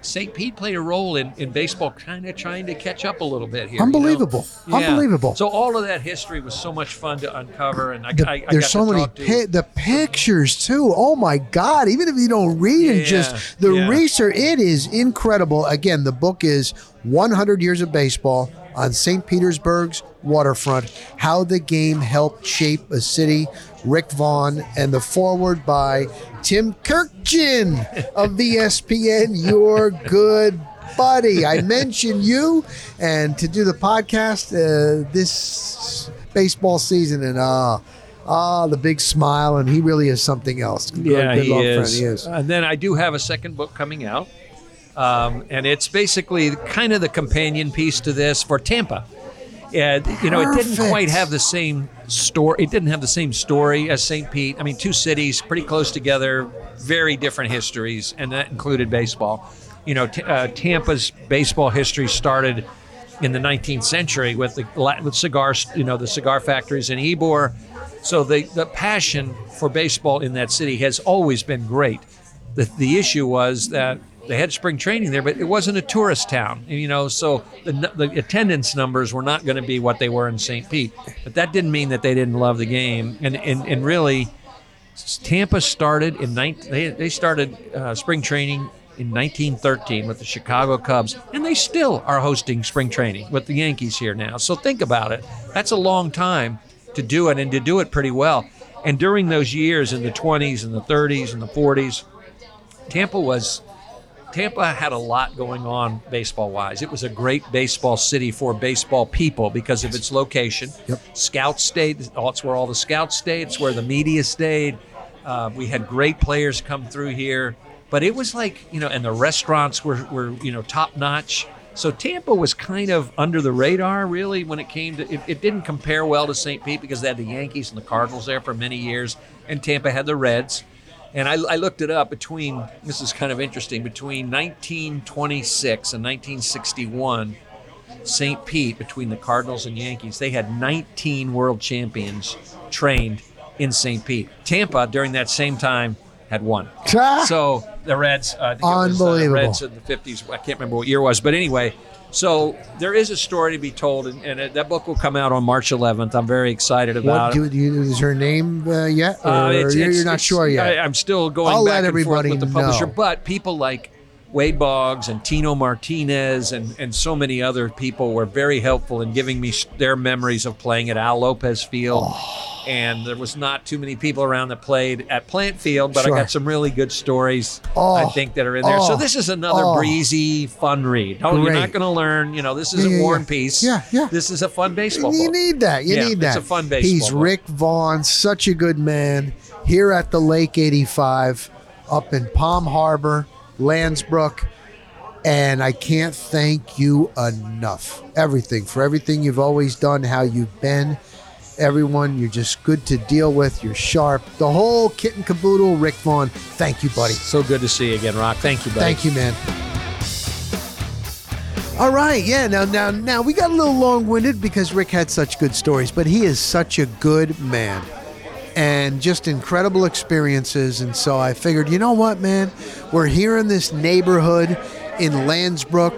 St. Pete played a role in, in baseball, kind of trying to catch up a little bit here. you know? Unbelievable. Yeah. Unbelievable. So all of that history was so much fun to uncover, and I, The- I, I there's so many pi- the pictures too. Oh my God! Even if you don't read and just the yeah. research, it is incredible. Again, the book is 100 Years of Baseball on St. Petersburg's waterfront. How the game helped shape a city. Rick Vaughn and the forward by Tim Kurkjian of ESPN. Your good buddy. I mentioned you, and to do the podcast uh, this baseball season, and uh, ah, the big smile, and he really is something else. Good- Yeah, good he is. he is. And then I do have a second book coming out, um, and it's basically kind of the companion piece to this for Tampa. And you know, it didn't quite have the same story. It didn't have the same story as St. Pete. I mean, two cities pretty close together, very different histories, and that included baseball. You know, t- uh, Tampa's baseball history started in the 19th century with the with cigars, you know, the cigar factories in Ybor. So the the passion for baseball in that city has always been great. The the issue was that they had spring training there, but it wasn't a tourist town, you know. So the the attendance numbers were not going to be what they were in St. Pete. But that didn't mean that they didn't love the game, and and, and really. Tampa started in 19, they, they started uh, spring training in 1913 with the Chicago Cubs, and they still are hosting spring training with the Yankees here now. So think about it. That's a long time to do it and to do it pretty well. And during those years in the 20s and the 30s and the 40s, Tampa was Tampa had a lot going on baseball wise. It was a great baseball city for baseball people because of its location. Yep. Scouts stayed. That's where all the scouts stayed. It's where the media stayed. Uh, we had great players come through here, but it was like you know, and the restaurants were were you know top notch. So Tampa was kind of under the radar, really, when it came to. It, it didn't compare well to St. Pete because they had the Yankees and the Cardinals there for many years, and Tampa had the Reds. And I, I looked it up between, this is kind of interesting, between 1926 and 1961, St. Pete, between the Cardinals and Yankees, they had 19 world champions trained in St. Pete. Tampa, during that same time, had one. So the Reds, uh, it was, uh, Unbelievable. Reds in the 50s, I can't remember what year it was, but anyway. So there is a story to be told, and, and it, that book will come out on March 11th. I'm very excited about What it. do, you, is her name uh, yet? Or Uh, it's- you're, it's- you're not sure yet. I, am still going I'll back let and forth everybody with the publisher, know. but people like Wade Boggs and Tino Martinez and, and so many other people were very helpful in giving me their memories of playing at Al Lopez Field. Oh. And there was not too many people around that played at Plant Field, but Sure. I got some really good stories Oh. I think that are in there. Oh. So this is another Oh. breezy, fun read. Oh, you're not going to learn. You know, this isn't Yeah, yeah, War and Peace. Yeah, yeah. This is a fun baseball you book. need that. You Yeah, need it's a fun baseball He's book. Rick Vaughn, such a good man here at the Lake 85 up in Palm Harbor, Lansbrook. And I can't thank you enough. Everything for everything you've always done, how you've been. Everyone, you're just good to deal with. You're sharp. The whole kit and caboodle, Rick Vaughn. Thank you, buddy. So good to see you again, Rock. Thank you, buddy. Thank you, man. All right, yeah. Now, now, now, we got a little long-winded because Rick had such good stories, but he is such a good man, and just incredible experiences. And so I figured, you know what, man, we're here in this neighborhood in Lansbrook.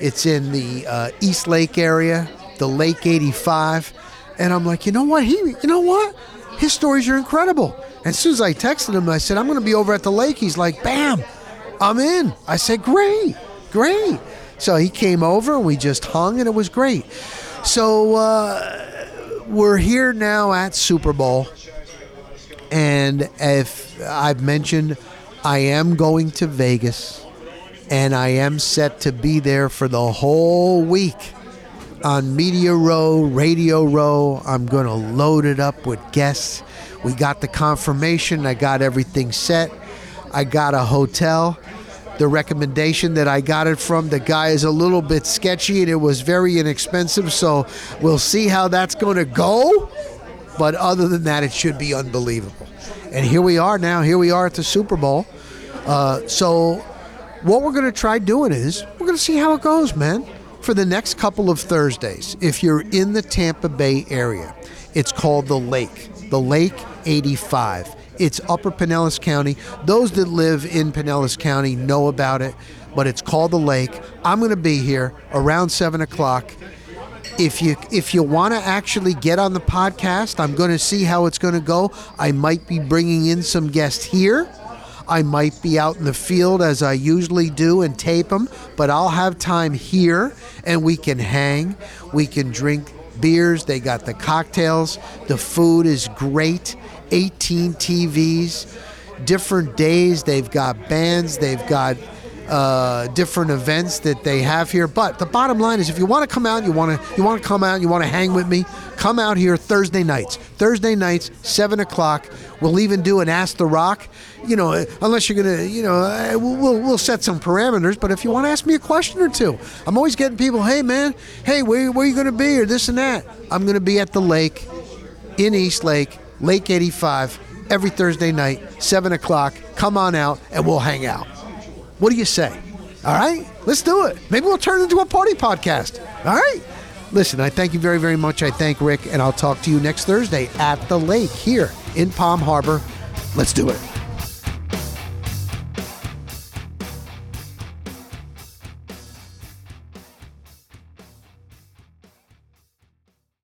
It's in the uh, East Lake area, the Lake 85, and I'm like, you know what? He, you know what? His stories are incredible. And as soon as I texted him, I said, I'm going to be over at the lake. He's like, bam, I'm in. I said, great, great. So he came over and we just hung and it was great. So uh, we're here now at Super Bowl. And if I've mentioned, I am going to Vegas and I am set to be there for the whole week on Media Row, Radio Row. I'm going to load it up with guests. We got the confirmation. I got everything set. I got a hotel. The recommendation that I got it from, the guy is a little bit sketchy and it was very inexpensive. So we'll see how that's going to go. But other than that, it should be unbelievable. And here we are now. Here we are at the Super Bowl. Uh, so what we're going to try doing is we're going to see how it goes, man. For the next couple of Thursdays, if you're in the Tampa Bay area, it's called the Lake, the Lake 85. It's Upper Pinellas County. Those that live in Pinellas County know about it, but it's called the Lake. I'm going to be here around seven o'clock. If you if you want to actually get on the podcast, I'm going to see how it's going to go. I might be bringing in some guests here. I might be out in the field as I usually do and tape them, but I'll have time here and we can hang. We can drink beers. They got the cocktails. The food is great. 18 TVs, different days. They've got bands. They've got uh, different events that they have here. But the bottom line is, if you want to come out, you want to you want to come out, you want to hang with me, come out here Thursday nights. Thursday nights, seven o'clock. We'll even do an Ask the Rock. You know, unless you're gonna, you know, uh, we'll we'll, we'll set some parameters. But if you want to ask me a question or two, I'm always getting people. Hey man, hey, where where you gonna be or this and that? I'm gonna be at the lake in East Lake, Lake 85, every Thursday night, seven o'clock. Come on out and we'll hang out. What do you say? All right, let's do it. Maybe we'll turn it into a party podcast. All right. Listen, I thank you very, very much. I thank Rick, and I'll talk to you next Thursday at the lake here in Palm Harbor. Let's do it.